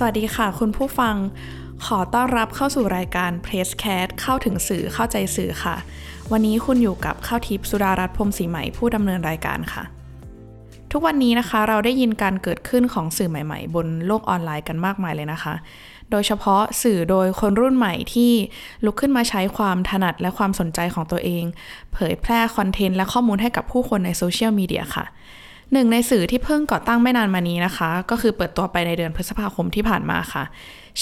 สวัสดีค่ะคุณผู้ฟัง ขอต้อนรับเข้าสู่รายการ Press Cat เข้าถึงสื่อเข้าใจสื่อค่ะ วันนี้คุณอยู่กับข้าวทิพย์สุดารัตน์พรมศรีใหม่ผู้ดำเนินรายการค่ะ ทุกวันนี้นะคะเราได้ยินการเกิดขึ้นของสื่อใหม่ๆ บนโลกออนไลน์กันมากมายเลยนะคะ โดยเฉพาะสื่อโดยคนรุ่นใหม่ที่ลุกขึ้นมาใช้ความถนัดและความสนใจของตัวเอง เผยแพร่คอนเทนต์และข้อมูลให้กับผู้คนในโซเชียลมีเดียค่ะ หนึ่งในสื่อที่เพิ่งก่อตั้งไม่นานมานี้นะคะ ก็คือเปิดตัวไปในเดือนพฤษภาคมที่ผ่านมาค่ะ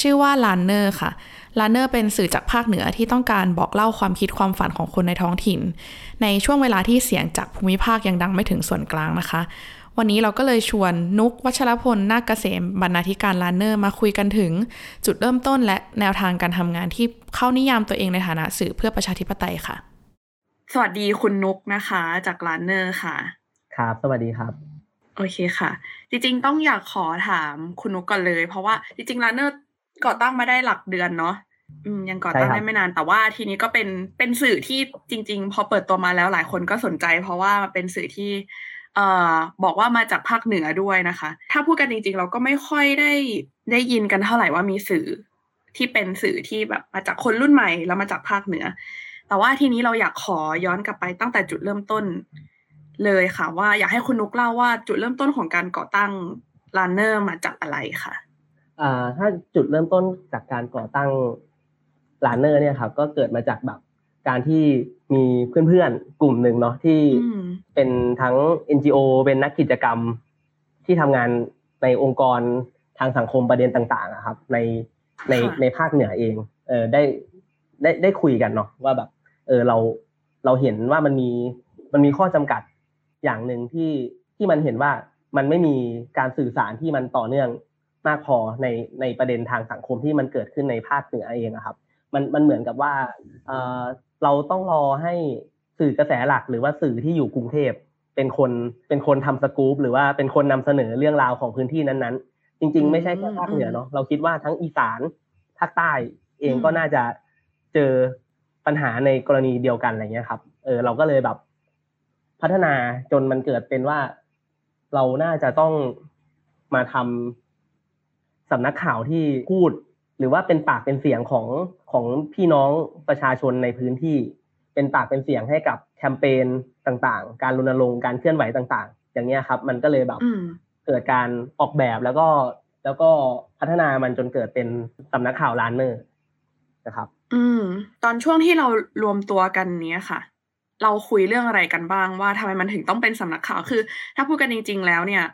ชื่อว่า l a n n e r ค่ะ l a n n e r เป็นสื่อจากภาคเหนือที่ต้องการบอกเล่าความคิดความฝันของคนในท้องถิ่น ในช่วงเวลาที่เสียงจากภูมิภาคยังดังไม่ถึงส่วนกลางนะคะ วันนี้เราก็เลยชวนนุกวัชรพลนาคเกษมบรรณาธิการลานเนอร์มาคุยกันถึง จุดเริ่มต้นและแนวทางการทำงานที่เข้านิยามตัวเองในฐานะสื่อเพื่อประชาธิปไตยค่ะ สวัสดีคุณนุกนะคะ จากลานเนอร์ค่ะ ครับ สวัสดีครับ โอเคค่ะ จริงๆต้องอยากขอถามคุณนุกก่อนเลย เพราะว่าจริงๆลานเนอร์ก่อตั้งมาได้หลักเดือนเนาะอืมยังก่อตั้งใช่ครับได้ไม่นานแต่ว่าทีนี้ก็เป็นเป็นสื่อที่จริง ๆ พอเปิดตัวมาแล้วหลายคนก็สนใจ เพราะว่าเป็นสื่อที่ เอ่อบอกว่ามาจากภาคเหนือด้วยนะคะ ถ้าพูดกันจริง ๆ เราก็ไม่ค่อยได้ได้ยินกันเท่าไหร่ว่ามีสื่อที่เป็นสื่อที่แบบมาจากคนรุ่นใหม่แล้วมาจากภาคเหนือ แต่ว่าทีนี้เราอยากขอย้อนกลับไปตั้งแต่จุดเริ่มต้น เลยค่ะ ว่าอยากให้คุณนุกเล่าว่าจุดเริ่มต้นของการก่อตั้งลานเนอร์มาจากอะไรค่ะอ่าถ้าจุดเริ่มต้นจากการก่อตั้งลานเนอร์เนี่ยครับก็เกิดมาจากแบบการที่มีเพื่อนๆ กลุ่มหนึ่งเนาะที่อืมเป็นทั้ง NGO เป็นนักกิจกรรม ที่ทำงานในองค์กรทางสังคมประเด็นต่างๆอะครับ ในในค่ะในภาคเหนือเอง เออได้ได้ได้คุยกันเนาะว่าแบบ เออเราเราเห็นว่ามันมีมันมีข้อจำกัด อย่างหนึ่งที่ที่มันเห็นว่ามันไม่มีการสื่อสารที่มันต่อเนื่องมากพอในในประเด็นทางสังคมที่มันเกิดขึ้นในภาคเหนือเองอะครับ มันมันเหมือนกับว่าเออเราต้องรอให้สื่อกระแสหลักหรือว่าสื่อที่อยู่กรุงเทพเป็นคนเป็นคนทำสกู๊ปหรือว่าเป็นคนนำเสนอเรื่องราวของพื้นที่นั้นๆ จริง ๆ ไม่ใช่แค่ภาคเหนือเนาะเราคิดว่าทั้งอีสานภาคใต้เองอืมก็น่าจะเจอปัญหาในกรณีเดียวกันอะไรเงี้ยครับเออเราก็เลยแบบ พัฒนาจนมันเกิดเป็นว่า เราน่าจะต้องมาทำสำนักข่าวที่พูด หรือว่าเป็นปากเป็นเสียงของของพี่น้องประชาชนในพื้นที่ เป็นปากเป็นเสียงให้กับแคมเปญต่างๆ การรณรงค์การเคลื่อนไหวต่างๆ อย่างเงี้ยครับ มันก็เลยแบบอืมเกิดการออกแบบแล้วก็แล้วก็พัฒนามันจนเกิดเป็นสำนักข่าวลานเนอร์นะครับ อืม ตอนช่วงที่เรารวมตัวกันเนี้ยค่ะ เราคุยเรื่องอะไรกันบ้างว่าทำไมมันถึงต้องเป็นสำนักข่าวคือ ถ้าพูดกันจริง ๆ แล้วเนี่ย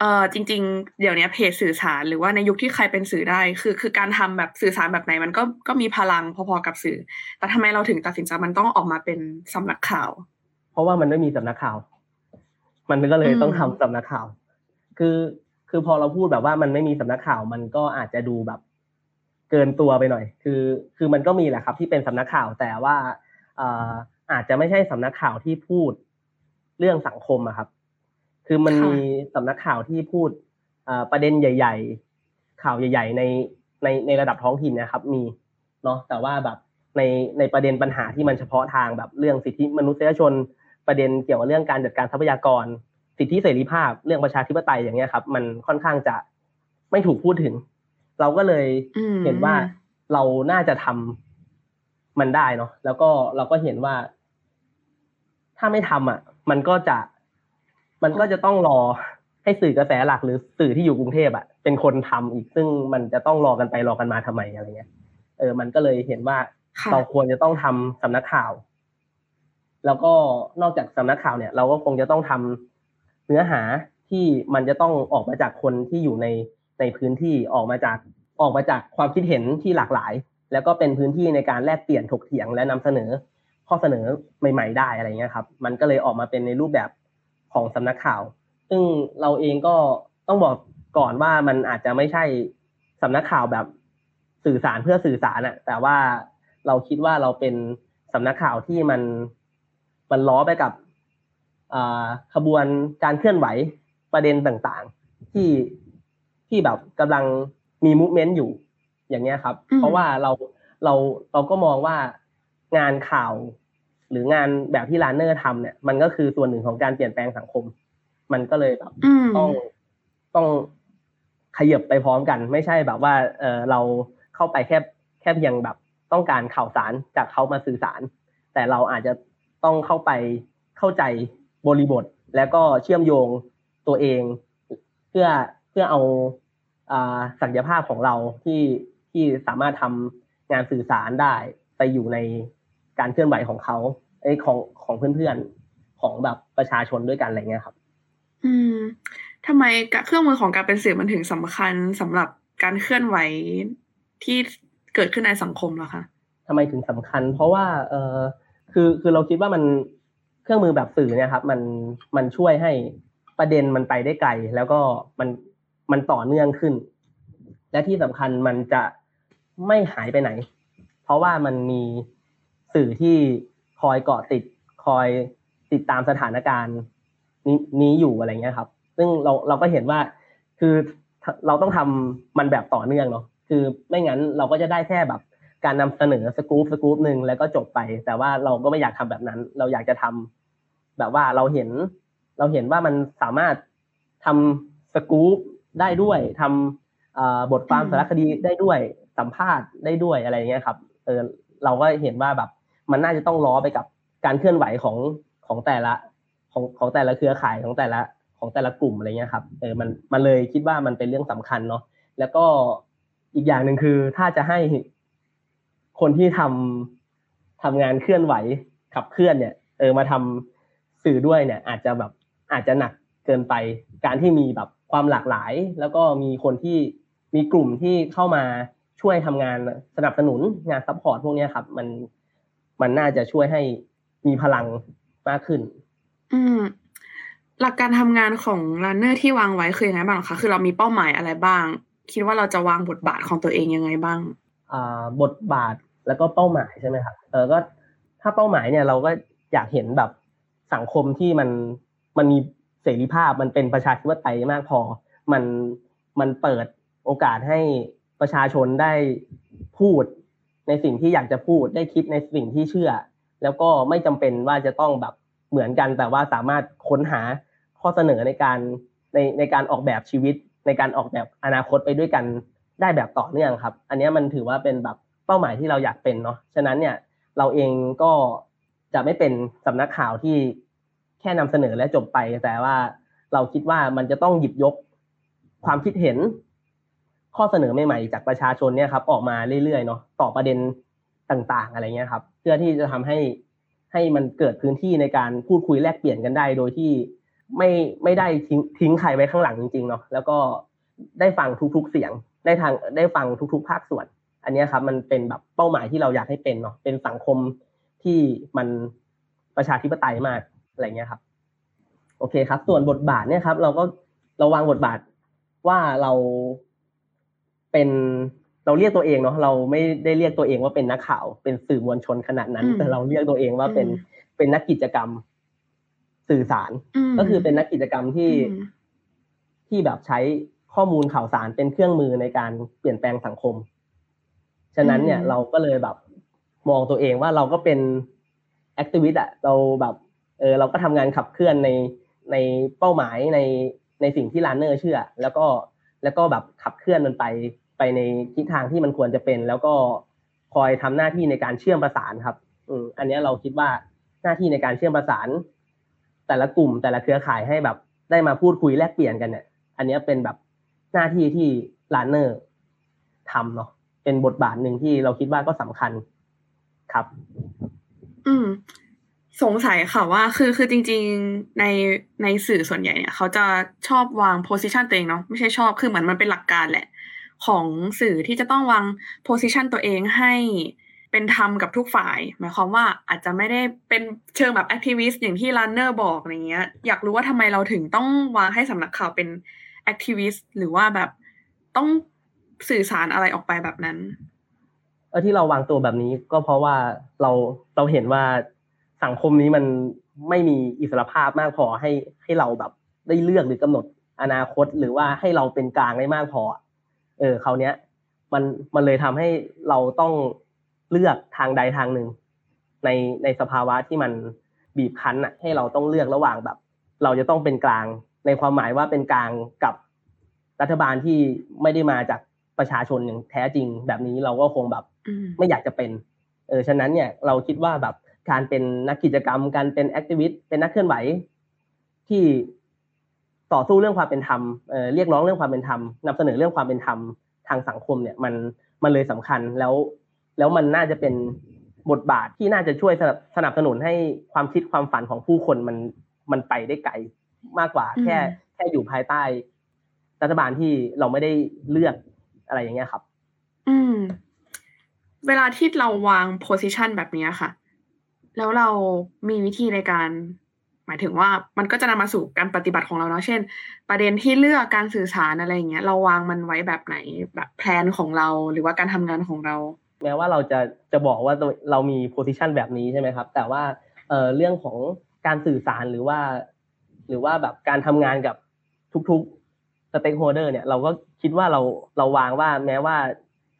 เออจริง ๆ เดี๋ยวนี้เพจสื่อสารหรือว่าในยุคที่ใครเป็นสื่อได้ คือ คือการทำแบบสื่อสารแบบไหนมันก็ก็มีพลังพอๆกับสื่อ แต่ทำไมเราถึงตัดสินใจมันต้องออกมาเป็นสำนักข่าว เพราะว่ามันไม่มีสำนักข่าว มันก็เลยต้องอืมทำสำนักข่าว คือคือพอเราพูดแบบว่ามันไม่มีสำนักข่าว มันก็อาจจะดูแบบ เกินตัวไปหน่อย คือ คือมันก็มีแหละครับ ที่เป็นสำนักข่าวแต่ว่าเอ่อ อาจจะไม่ใช่สำนักข่าวที่พูดเรื่องสังคมอะครับ คือมันค่ะมีสำนักข่าวที่พูดเอ่อประเด็นใหญ่ ๆ ข่าวใหญ่ ๆ ในในในระดับท้องถิ่นนะครับ มีเนาะแต่ว่าแบบในในประเด็นปัญหาที่มันเฉพาะทางแบบเรื่องสิทธิมนุษยชน ประเด็นเกี่ยวกับเรื่องการจัดการทรัพยากร สิทธิเสรีภาพ เรื่องประชาธิปไตยอย่างเงี้ยครับ มันค่อนข้างจะไม่ถูกพูดถึง เราก็เลยอืมเห็นว่าเราน่าจะทำมันได้เนาะแล้วก็เราก็เห็นว่า ถ้าไม่ทำอะ มันก็จะ มันก็จะต้องรอให้สื่อกระแสหลักหรือสื่อที่อยู่กรุงเทพอะเป็นคนทำอีกซึ่งมันจะต้องรอกันไปรอกันมาทำไมอะไรเงี้ยเออ มันก็เลยเห็นว่าค่ะเราควรจะต้องทำสำนักข่าว แล้วก็นอกจากสำนักข่าวเนี่ย เราก็คงจะต้องทำเนื้อหาที่มันจะต้องออกมาจากคนที่อยู่ในในพื้นที่ออกมาจากออกมาจากความคิดเห็นที่หลากหลาย แล้วก็เป็นพื้นที่ในการแลกเปลี่ยนถกเถียงและนำเสนอ ข้อเสนอใหม่ ๆ ได้อะไรเงี้ยครับ มันก็เลยออกมาเป็นในรูปแบบของสำนักข่าว ซึ่งเราเองก็ต้องบอกก่อนว่ามันอาจจะไม่ใช่สำนักข่าวแบบสื่อสารเพื่อสื่อสารอะแต่ว่าเราคิดว่าเราเป็นสำนักข่าวที่มันมันล้อไปกับขบวนการเคลื่อนไหวประเด็นต่างๆ ที่ที่แบบกำลังมีมูฟเมนต์อยู่อย่างเงี้ยครับ เพราะว่าเราเราเราก็มองว่างานข่าว หรืองานแบบที่ลานเนอร์ทำเนี่ย มันก็คือส่วนหนึ่งของการเปลี่ยนแปลงสังคม มันก็เลยแบบต้องต้องขยับไปพร้อมกัน ไม่ใช่แบบว่า เออเราเข้าไปแค่แค่เพียงแบบต้องการข่าวสารจากเขามาสื่อสาร แต่เราอาจจะต้องเข้าไปเข้าใจบริบท แล้วก็เชื่อมโยงตัวเอง เพื่อเพื่อเอาศักยภาพของเราที่ที่สามารถทำงานสื่อสารได้ไปอยู่ใน การเคลื่อนไหวของเขาไอ้ของของเพื่อนๆของแบบประชาชนด้วยกันอะไรเงี้ยครับ อืมทำไมเครื่องมือของการเป็นสื่อมันถึงสำคัญสำหรับการเคลื่อนไหวที่เกิดขึ้นในสังคมล่ะคะทำไมถึงสำคัญ เพราะว่า เออคือคือเราคิดว่ามันเครื่องมือแบบสื่อเนี่ยครับ มันมันช่วยให้ประเด็นมันไปได้ไกล แล้วก็มันมันต่อเนื่องขึ้น และที่สำคัญมันจะไม่หายไปไหน เพราะว่ามันมี สื่อที่คอยเกาะติดคอยติดตามสถานการณ์นี้นี้อยู่อะไรเงี้ยครับ ซึ่งเราเราก็เห็นว่าคือเราต้องทำมันแบบต่อเนื่องเนาะคือไม่งั้นเราก็จะได้แค่แบบการนำเสนอสกู๊ปสกู๊ปหนึ่งแล้วก็จบไป แต่ว่าเราก็ไม่อยากทำแบบนั้น เราอยากจะทำแบบว่าเราเห็น เราเห็นว่ามันสามารถทำสกู๊ปได้ด้วยทำบทความสารคดีได้ด้วยสัมภาษณ์ได้ด้วยอะไรเงี้ยครับเออเราก็เห็นว่าแบบ มันน่าจะต้องล้อไปกับการเคลื่อนไหวของของแต่ละของของแต่ละเครือข่ายของแต่ละของแต่ละกลุ่มอะไรเงี้ยครับเออมันมันเลยคิดว่ามันเป็นเรื่องสำคัญเนาะแล้วก็อีกอย่างหนึ่งคือถ้าจะให้คนที่ทำทำงานเคลื่อนไหวขับเคลื่อนเนี่ย เออมาทำสื่อด้วยเนี่ย อาจจะแบบอาจจะหนักเกินไป การที่มีแบบความหลากหลาย แล้วก็มีคนที่มีกลุ่มที่เข้ามาช่วยทำงานสนับสนุนงาน support พวกนี้ครับ มัน มันน่าจะช่วยให้มีพลังมากขึ้น อืมหลักการทำงานของรันเนอร์ที่วางไว้คือยังไงบ้างคะคือเรามีเป้าหมายอะไรบ้าง คิดว่าเราจะวางบทบาทของตัวเองยังไงบ้างอ่าบทบาทแล้วก็เป้าหมายใช่ไหมครับเออก็ถ้าเป้าหมายเนี่ยเราก็อยากเห็นแบบสังคมที่มันมันมีเสรีภาพมันเป็นประชาธิปไตยมากพอ มันมันเปิดโอกาสให้ประชาชนได้พูด ในสิ่งที่อยากจะพูดได้คิดในสิ่งที่เชื่อ แล้วก็ไม่จำเป็นว่าจะต้องแบบเหมือนกัน แต่ว่าสามารถค้นหาข้อเสนอในการในในการออกแบบชีวิต ในการออกแบบอนาคตไปด้วยกันได้แบบต่อเนื่องครับ อันนี้มันถือว่าเป็นแบบเป้าหมายที่เราอยากเป็นเนาะฉะนั้นเนี่ยเราเองก็จะไม่เป็นสำนักข่าวที่แค่นำเสนอและจบไป แต่ว่าเราคิดว่ามันจะต้องหยิบยกความคิดเห็น ข้อเสนอใหม่ๆจากประชาชนเนี่ยครับ ออกมาเรื่อยๆเนาะต่อประเด็นต่างๆ อะไรเงี้ยครับ เพื่อที่จะทำให้ให้มันเกิดพื้นที่ในการพูดคุยแลกเปลี่ยนกันได้ โดยที่ไม่ไม่ได้ทิ้งทิ้งใครไว้ข้างหลังจริงๆเนาะแล้วก็ได้ฟังทุกๆเสียงได้ทางได้ฟังทุกๆ ภาคส่วน อันนี้ครับ มันเป็นแบบเป้าหมายที่เราอยากให้เป็นเนาะเป็นสังคมที่มันประชาธิปไตยมากอะไรเงี้ยครับ โอเคครับ ส่วนบทบาทเนี่ยครับ เราก็เราวางบทบาทว่าเรา เป็นเราเรียกตัวเองเนาะเราไม่ได้เรียกตัวเองว่าเป็นนักข่าว เป็นสื่อมวลชนขนาดนั้น แต่เราเรียกตัวเองว่าเป็นเป็นนักกิจกรรมสื่อสาร ก็คือเป็นนักกิจกรรมที่ที่แบบใช้ข้อมูลข่าวสารเป็นเครื่องมือในการเปลี่ยนแปลงสังคม ฉะนั้นเนี่ยเราก็เลยแบบมองตัวเองว่าเราก็เป็นแอคทิวิตอะเราแบบเออเราก็ทำงานขับเคลื่อนในในเป้าหมายในในสิ่งที่ลานเนอร์เชื่อ แล้วก็ แล้วก็แบบขับเคลื่อนมันไปไปในทิศทางที่มันควรจะเป็น แล้วก็คอยทำหน้าที่ในการเชื่อมประสานครับ อืมอันนี้เราคิดว่าหน้าที่ในการเชื่อมประสาน แต่ละกลุ่มแต่ละเครือข่ายให้แบบ ได้มาพูดคุยแลกเปลี่ยนกันเนี่ย อันนี้เป็นแบบหน้าที่ที่ลานเนอร์ทำเนาะเป็นบทบาทหนึ่งที่เราคิดว่าก็สำคัญครับ อืม สงสัยค่ะว่าคือคือจริง ๆในในสื่อส่วนใหญ่เนี่ยเขาจะชอบวาง position ตัวเองเนาะไม่ใช่ชอบคือเหมือนมันเป็นหลักการแหละ ของสื่อที่จะต้องวาง position ตัวเองให้เป็นธรรมกับทุกฝ่าย หมายความว่าอาจจะไม่ได้เป็นเชิงแบบ activist อย่างที่ลานเนอร์บอกอะไรเงี้ย อยากรู้ว่าทำไมเราถึงต้องวางให้สำนักข่าวเป็น activist หรือว่าแบบต้องสื่อสารอะไรออกไปแบบนั้น เออที่เราวางตัวแบบนี้ก็เพราะว่าเราเราเห็นว่า สังคมนี้มันไม่มีอิสรภาพมากพอให้ให้เราแบบได้เลือกหรือกำหนดอนาคตหรือว่าให้เราเป็นกลางได้มากพอ เออเขาเนี้ย มันมันเลยทำให้เราต้องเลือกทางใดทางหนึ่ง ในในสภาวะที่มันบีบคั้นอะ ให้เราต้องเลือกระหว่างแบบ เราจะต้องเป็นกลาง ในความหมายว่าเป็นกลางกับรัฐบาลที่ไม่ได้มาจากประชาชนอย่างแท้จริง แบบนี้เราก็คงแบบไม่อยากจะเป็น เออฉะนั้นเนี่ย เราคิดว่าแบบ การเป็นนักกิจกรรม การเป็นแอคทิวิตเป็นนักเคลื่อนไหว ที่ต่อสู้เรื่องความเป็นธรรมเเรียกร้องเรื่องความเป็นธรรมนำเสนอเรื่องความเป็นธรรมทางสังคมเนี่ยมันมันเลยสำคัญแล้ว แล้วมันน่าจะเป็นบทบาทที่น่าจะช่วยสนับสนุนให้ความคิดความฝันของผู้คนมันมันไปได้ไกลมากกว่า แค่แค่อยู่ภายใต้รัฐบาลที่เราไม่ได้เลือกอะไรอย่างเงี้ยครับ อืม เวลาที่เราวางโพสิชันแบบนี้ค่ะ แล้วเรามีวิธีในการ หมายถึงว่ามันก็จะนำมาสู่การปฏิบัติของเราเนาะเช่น ประเด็นที่เลือกการสื่อสารอะไรอย่างเงี้ยเราวางมันไว้แบบไหนแบบแพลนของเราหรือว่าการทำงานของเรา แม้ว่าเราจะจะบอกว่าเรามี position แบบนี้ใช่ไหมครับ แต่ว่าเอ่อเรื่องของการสื่อสารหรือว่า หรือว่าแบบการทำงานกับทุกๆ stakeholder เนี่ยเราก็คิดว่าเราเราวางว่าแม้ว่า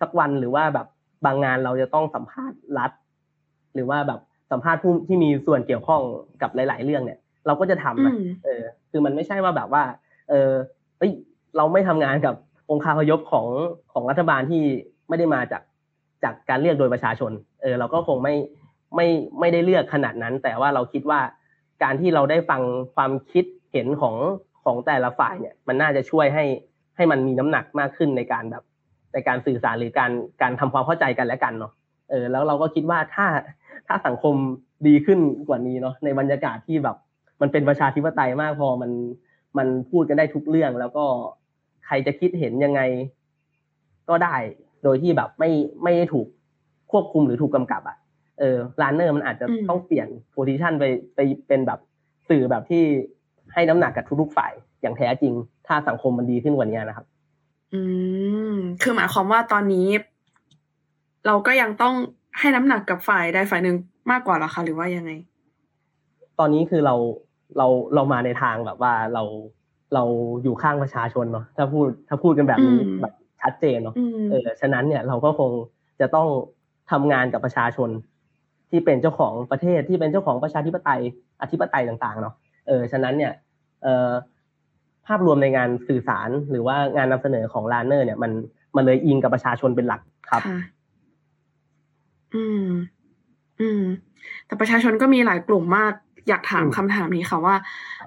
สักวันหรือว่าแบบบางงานเราจะต้องสัมภาษณ์รัฐ หรือว่าแบบ สัมภาษณ์ผู้ที่มีส่วนเกี่ยวข้องกับหลาย ๆ เรื่องเนี่ย เราก็จะทำนะเออ คือมันไม่ใช่ว่าแบบว่า เออเฮ้ยเราไม่ทำงานกับองค์คาพยพของของรัฐบาลที่ไม่ได้มาจากจากการเลือกโดยประชาชน เออ เราก็คงไม่ไม่ไม่ได้เลือกขนาดนั้น แต่ว่าเราคิดว่าการที่เราได้ฟังความคิดเห็นของของแต่ละฝ่ายเนี่ย มันน่าจะช่วยให้ให้มันมีน้ำหนักมากขึ้นในการแบบในการสื่อสารหรือการการทำความเข้าใจกันและกันเนาะเออแล้วเราก็คิดว่าถ้า ถ้าสังคมดีขึ้นกว่านี้เนาะในบรรยากาศที่แบบ มันเป็นประชาธิปไตยมากพอมันมันพูดกันได้ทุกเรื่อง แล้วก็ใครจะคิดเห็นยังไง ก็ได้ โดยที่แบบไม่ไม่ได้ถูกควบคุมหรือถูกกำกับอะเออลานเนอร์มันอาจจะต้องเปลี่ยนโพซิชันไปไปเป็นแบบสื่อแบบที่ให้น้ำหนักกับทุกๆฝ่ายอย่างแท้จริง ถ้าสังคมมันดีขึ้นกว่านี้นะครับ อืม คือหมายความว่าตอนนี้ เราก็ยังต้อง ให้น้ำหนักกับฝ่ายใดฝ่ายหนึ่งมากกว่าหรอคะหรือว่ายังไง ตอนนี้คือเราเราเรามาในทางแบบว่าเราเราอยู่ข้างประชาชนเนาะถ้าพูดถ้าพูดกันแบบนี้แบบชัดเจนเนาะเออฉะนั้นเนี่ยเราก็คงจะต้องทำงานกับประชาชน ที่เป็นเจ้าของประเทศที่เป็นเจ้าของประชาธิปไตยอธิปไตยต่างๆเนาะเออฉะนั้นเนี่ยเอ่อภาพรวมในงานสื่อสารหรือว่างานนำเสนอของลานเนอร์เนี่ยมันมันเลยอิงกับประชาชนเป็นหลักครับ อืม อืม แต่ประชาชนก็มีหลายกลุ่มมากอยากถามคำถามนี้ค่ะว่า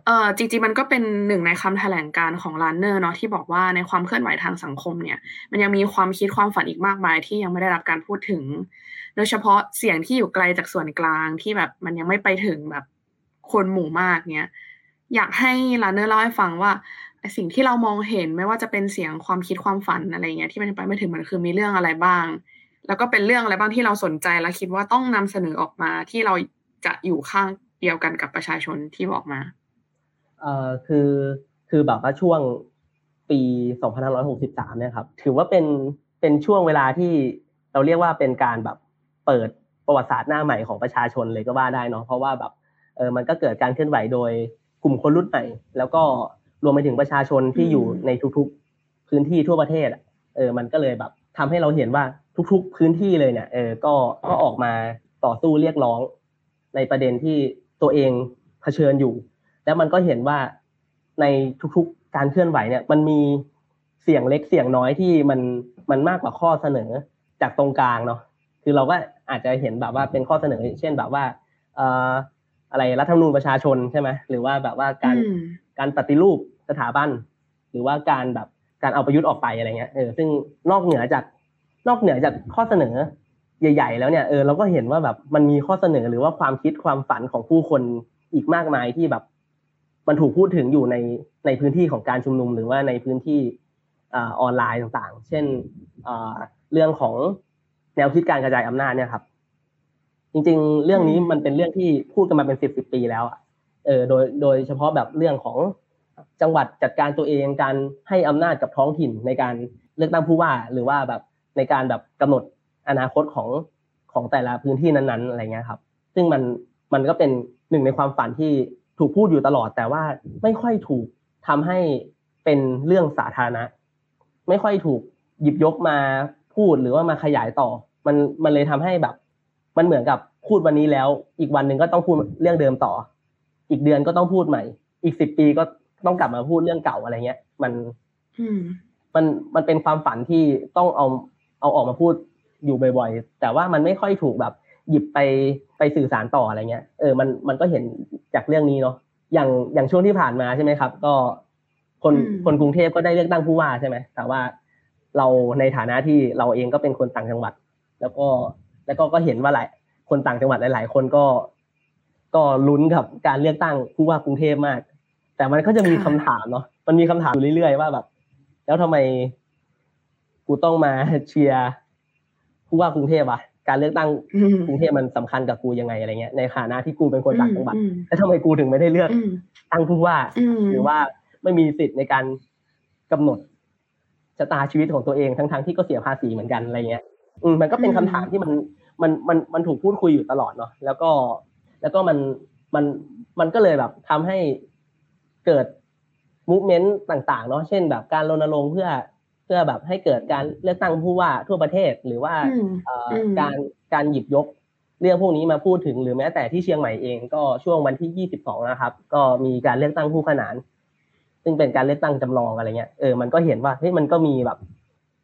เออจริงๆมันก็เป็นหนึ่งในคำแถลงการของลานเนอร์เนาะที่บอกว่าในความเคลื่อนไหวทางสังคมเนี่ย มันยังมีความคิดความฝันอีกมากมายที่ยังไม่ได้รับการพูดถึง โดยเฉพาะเสียงที่อยู่ไกลจากส่วนกลางที่แบบมันยังไม่ไปถึงแบบคนหมู่มากเนี่ยอยากให้ลานเนอร์เล่าให้ฟังว่าสิ่งที่เรามองเห็นไม่ว่าจะเป็นเสียงความคิดความฝันอะไรเงี้ยที่มันไปไม่ถึงมันคือมีเรื่องอะไรบ้าง แล้วก็เป็นเรื่องอะไรบ้างที่เราสนใจและคิดว่าต้องนำเสนอออกมาที่เราจะอยู่ข้างเดียวกันกับประชาชนที่บอกมาเอ่อคือคือแบบว่าช่วงปี 2563 เนี่ยครับ ถือว่าเป็นเป็นช่วงเวลาที่เราเรียกว่าเป็นการแบบเปิดประวัติศาสตร์หน้าใหม่ของประชาชนเลยก็ว่าได้เนาะเพราะว่าแบบเออมันก็เกิดการเคลื่อนไหวโดยกลุ่มคนรุ่นใหม่ แล้วก็รวมไปถึงประชาชนที่อยู่ในทุกๆพื้นที่ทั่วประเทศเออมันก็เลยแบบทำให้เราเห็นว่า ทุก ๆ พื้นที่เลยเนี่ยเออก็ก็ออกมาต่อสู้เรียกร้อง ในประเด็นที่ตัวเองเผชิญอยู่ แล้วมันก็เห็นว่าในทุกๆการเคลื่อนไหวเนี่ยมันมีเสียงเล็กเสียงน้อยที่มันมันมากกว่าข้อเสนอจากตรงกลางเนาะคือเราก็อาจจะเห็นแบบว่าเป็นข้อเสนอ เช่นแบบว่าเอ่ออะไรรัฐธรรมนูญประชาชนใช่ไหมหรือว่าแบบว่าการการปฏิรูปสถาบัน หรือว่าการแบบการเอาประยุทธ์ออกไปอะไรเงี้ยเออซึ่งนอกเหนือจาก นอกเหนือจากข้อเสนอใหญ่ ๆ แล้วเนี่ยเออเราก็เห็นว่าแบบมันมีข้อเสนอหรือว่าความคิดความฝันของผู้คนอีกมากมายที่แบบ มันถูกพูดถึงอยู่ในในพื้นที่ของการชุมนุมหรือว่าในพื้นที่ออนไลน์ต่างๆ เช่นเรื่องของแนวคิดการกระจายอำนาจเนี่ยครับ จริง ๆ เรื่องนี้มันเป็นเรื่องที่พูดกันมาเป็นสิบสิบปีแล้วอะเออโดยโดยเฉพาะแบบเรื่องของจังหวัดจัดการตัวเองการให้อำนาจกับท้องถิ่นในการเลือกตั้งผู้ว่า หรือว่าแบบ ในการแบบกำหนดอนาคตของของแต่ละพื้นที่นั้นๆอะไรเงี้ยครับ ซึ่งมันมันก็เป็นหนึ่งในความฝันที่ถูกพูดอยู่ตลอด แต่ว่าไม่ค่อยถูกทำให้เป็นเรื่องสาธารณะ ไม่ค่อยถูกหยิบยกมาพูดหรือว่ามาขยายต่อ มันมันเลยทำให้แบบ มันเหมือนกับพูดวันนี้แล้ว อีกวันหนึ่งก็ต้องพูดเรื่องเดิมต่อ อีกเดือนก็ต้องพูดใหม่ อีกสิบปีก็ต้องกลับมาพูดเรื่องเก่าอะไรเงี้ย มันมันมันเป็นความฝันที่ต้องเอา เอาออกมาพูดอยู่บ่อยๆ แต่ว่ามันไม่ค่อยถูกแบบหยิบไปไปสื่อสารต่ออะไรเงี้ย เออ มันมันก็เห็นจากเรื่องนี้เนาะ อย่างอย่างช่วงที่ผ่านมาใช่ไหมครับ ก็คนคนกรุงเทพก็ได้เลือกตั้งผู้ว่าใช่ไหม แต่ว่าเราในฐานะที่เราเองก็เป็นคนต่างจังหวัด แล้วก็แล้วก็ก็เห็นว่าหลายคนต่างจังหวัดหลาย ๆ คนก็ ก็ลุ้นกับการเลือกตั้งผู้ว่ากรุงเทพมาก แต่มันก็จะมีคำถามเนาะ มันมีคำถามอยู่เรื่อยๆว่าแบบ แล้วทำไม กูต้องมาเชียร์ผู้ว่ากรุงเทพอะการเลือกตั้งกรุงเทพมันสำคัญกับกูยังไงอะไรเงี้ยในฐานะที่กูเป็นคนต่างจังหวัดแล้วทำไมกูถึงไม่ได้เลือกตั้งผู้ว่า หรือว่าไม่มีสิทธิ์ในการกำหนดชะตาชีวิตของตัวเองทั้งๆที่ก็เสียภาษีเหมือนกันอะไรเงี้ยอืมมันก็เป็นคำถามที่มันมันมันมันถูกพูดคุยอยู่ตลอดเนาะแล้วก็ แล้วก็มันมันมันก็เลยแบบทำให้เกิดมูฟเมนต์ต่าง ๆ เนาะเช่นแบบการรณรงค์เพื่อเพื่อแบบให้เกิดการเลือกตั้งผู้ว่าทั่วประเทศหรือว่าการการหยิบยกเรื่องพวกนี้มาพูดถึงหรือแม้แต่ที่เชียงใหม่เองก็ช่วงวันที่ 22 นะครับ ก็มีการเลือกตั้งผู้ขนาน ซึ่งเป็นการเลือกตั้งจำลองอะไรเงี้ยเออมันก็เห็นว่าเฮ้ยมันก็มีแบบ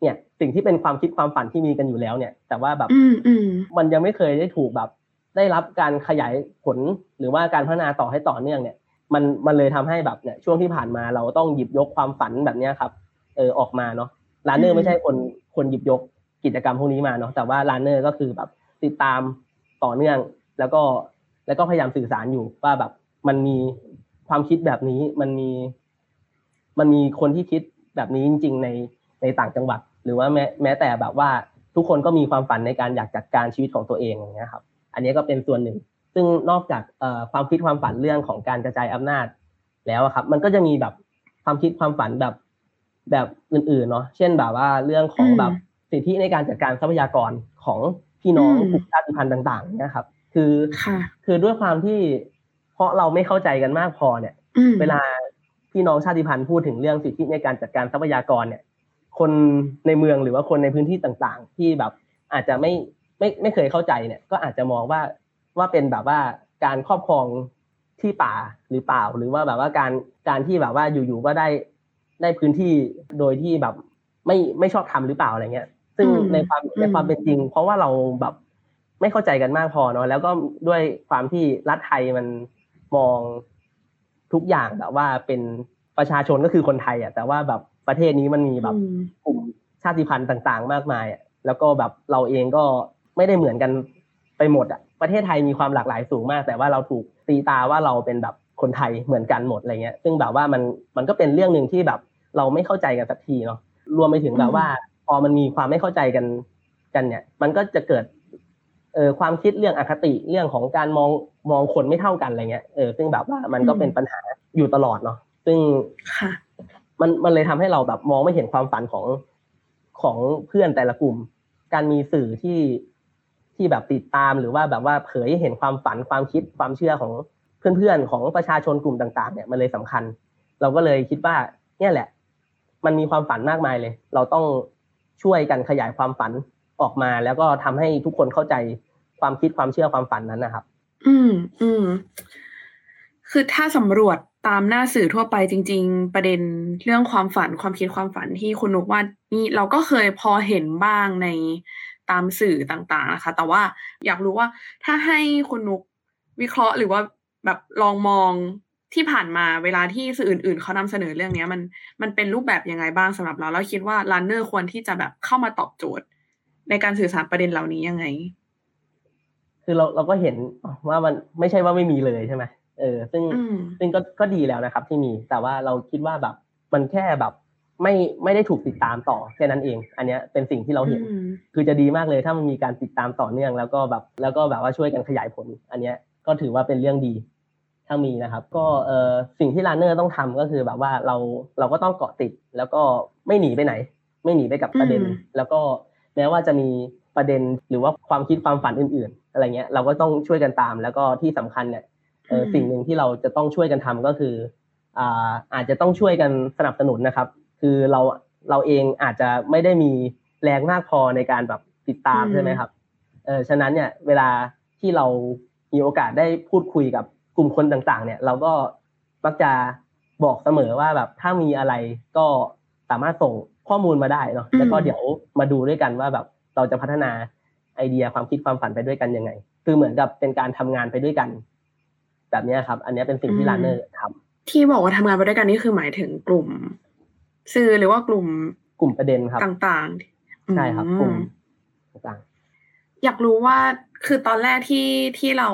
เนี่ย สิ่งที่เป็นความคิดความฝันที่มีกันอยู่แล้วเนี่ย แต่ว่าแบบมันยังไม่เคยได้ถูกแบบ ได้รับการขยายผลหรือว่าการพัฒนาต่อให้ต่อเนื่องเนี่ย มันมันเลยทำให้แบบเนี่ยช่วงที่ผ่านมาเราต้องหยิบยกความฝันแบบเนี้ยครับ เออออกมาเนาะ ลานเนอร์ไม่ใช่คนคนหยิบยกกิจกรรมพวกนี้มาเนาะแต่ว่าลานเนอร์ก็คือแบบติดตามต่อเนื่อง แล้วก็แล้วก็พยายามสื่อสารอยู่ว่าแบบมันมีความคิดแบบนี้มันมี มันมีคนที่คิดแบบนี้จริง ๆ ในในต่างจังหวัด หรือว่าแม้แม้แต่แบบว่าทุกคนก็มีความฝันในการอยากจัดการชีวิตของตัวเองอย่างเงี้ยครับ อันนี้ก็เป็นส่วนหนึ่ง ซึ่งนอกจากความคิดความฝันเรื่องของการกระจายอำนาจแล้วครับ มันก็จะมีแบบความคิดความฝันแบบ แบบอื่นๆเนาะเช่นแบบว่าเรื่องของแบบสิทธิในการจัดการทรัพยากรของพี่น้องกลุ่มชาติพันธุ์ต่าง ๆ นะครับ คือคือด้วยความที่เพราะเราไม่เข้าใจกันมากพอเนี่ย เวลาพี่น้องชาติพันธุ์พูดถึงเรื่องสิทธิในการจัดการทรัพยากรเนี่ย คนในเมืองหรือว่าคนในพื้นที่ต่างๆ ที่แบบอาจจะไม่ไม่ไม่เคยเข้าใจเนี่ย ก็อาจจะมองว่าว่าเป็นแบบว่าการครอบครองที่ป่าหรือเปล่า หรือว่าแบบว่าการการที่แบบว่าอยู่ๆก็ได้ ได้พื้นที่โดยที่แบบไม่ไม่ชอบทำหรือเปล่าอะไรเงี้ย ซึ่งในความในความเป็นจริง เพราะว่าเราแบบไม่เข้าใจกันมากพอเนาะแล้วก็ด้วยความที่รัฐไทยมันมองทุกอย่างแบบว่าเป็นประชาชนก็คือคนไทยอะแต่ว่าแบบประเทศนี้มันมีแบบกลุ่มชาติพันธุ์ต่าง ๆ มากมายอะแล้วก็แบบเราเองก็ไม่ได้เหมือนกันไปหมดอะประเทศไทยมีความหลากหลายสูงมาก แต่ว่าเราถูกตีตาว่าเราเป็นแบบ คนไทยเหมือนกันหมดอะไรเงี้ย ซึ่งแบบว่ามันมันก็เป็นเรื่องหนึ่งที่แบบ เราไม่เข้าใจกันสักทีเนาะรวมไปถึงแบบว่า พอมันมีความไม่เข้าใจกันกันเนี่ย มันก็จะเกิดเออความคิดเรื่องอคติเรื่องของการมองมองคนไม่เท่ากันอะไรเงี้ยเออซึ่งแบบว่ามันก็เป็นปัญหาอยู่ตลอดเนาะซึ่งมันมันเลยทำให้เราแบบมองไม่เห็นความฝันของของเพื่อนแต่ละกลุ่ม การมีสื่อที่ที่แบบติดตามหรือว่าแบบว่าเผยเห็นความฝันความคิดความเชื่อของ เพื่อนๆของประชาชนกลุ่มต่าง ๆ เนี่ยมันเลยสำคัญ เราก็เลยคิดว่า เนี่ยแหละ มันมีความฝันมากมายเลย เราต้องช่วยกันขยายความฝันออกมา แล้วก็ทำให้ทุกคนเข้าใจความคิดความเชื่อความฝันนั้นนะครับ อืมอืมคือถ้าสำรวจตามหน้าสื่อทั่วไปจริง ๆ ประเด็นเรื่องความฝันความคิดความฝันที่คุณนุกว่านี่เราก็เคยพอเห็นบ้างในตามสื่อต่างๆนะคะ แต่ว่าอยากรู้ว่าถ้าให้คุณนุกวิเคราะห์หรือว่า แบบลองมองที่ผ่านมาเวลาที่สื่ออื่น ๆเขานำเสนอเรื่องนี้มันมันเป็นรูปแบบยังไงบ้างสำหรับเราแล้วคิดว่าลันเนอร์ควรที่จะแบบเข้ามาตอบโจทย์ ในการสื่อสารประเด็นเหล่านี้ยังไง คือเราเราก็เห็นว่ามันไม่ใช่ว่าไม่มีเลยใช่ไหมเออ ซึ่งซึ่งก็ก็ดีแล้วนะครับ ที่มีแต่ว่าเราคิดว่าแบบ มันแค่แบบไม่ไม่ได้ถูกติดตามต่อแค่นั้นเอง อันเนี้ยเป็นสิ่งที่เราเห็น คือจะดีมากเลยถ้ามันมีการติดตามต่อเนื่อง แล้วก็แบบแล้วก็แบบว่าช่วยกันขยายผล อันเนี้ยก็ถือว่าเป็นเรื่องดี ถ้ามีนะครับ ก็เออสิ่งที่รันเนอร์ต้องทำก็คือแบบว่าเราเราก็ต้องเกาะติด แล้วก็ไม่หนีไปไหน ไม่หนีไปกับประเด็น แล้วก็แม้ว่าจะมีประเด็นหรือว่าความคิดความฝันอื่น ๆ อะไรเงี้ย เราก็ต้องช่วยกันตาม แล้วก็ที่สำคัญเนี่ยเออสิ่งหนึ่งที่เราจะต้องช่วยกันทำก็คืออ่าอาจจะต้องช่วยกันสนับสนุนนะครับ คือเราเราเองอาจจะไม่ได้มีแรงมากพอในการแบบติดตามใช่ไหมครับเออฉะนั้นเนี่ยเวลาที่เรามีโอกาสได้พูดคุยกับ กลุ่มคนต่างๆ เนี่ยเราก็มักจะบอกเสมอว่าแบบถ้ามีอะไรก็สามารถส่งข้อมูลมาได้เนาะแล้วก็เดี๋ยวมาดูด้วยกันว่าแบบเราจะพัฒนาไอเดียความคิดความฝันไปด้วยกันยังไง คือเหมือนกับเป็นการทำงานไปด้วยกัน แบบนี้ครับ อันนี้เป็นสิ่งที่ลานเนอร์ทำที่บอกว่าทำงานไปด้วยกันนี่คือหมายถึงกลุ่ม สื่อหรือว่ากลุ่มกลุ่มประเด็นครับต่างๆใช่ครับกลุ่มต่างๆ อยากรู้ว่าคือตอนแรกที่ที่เรา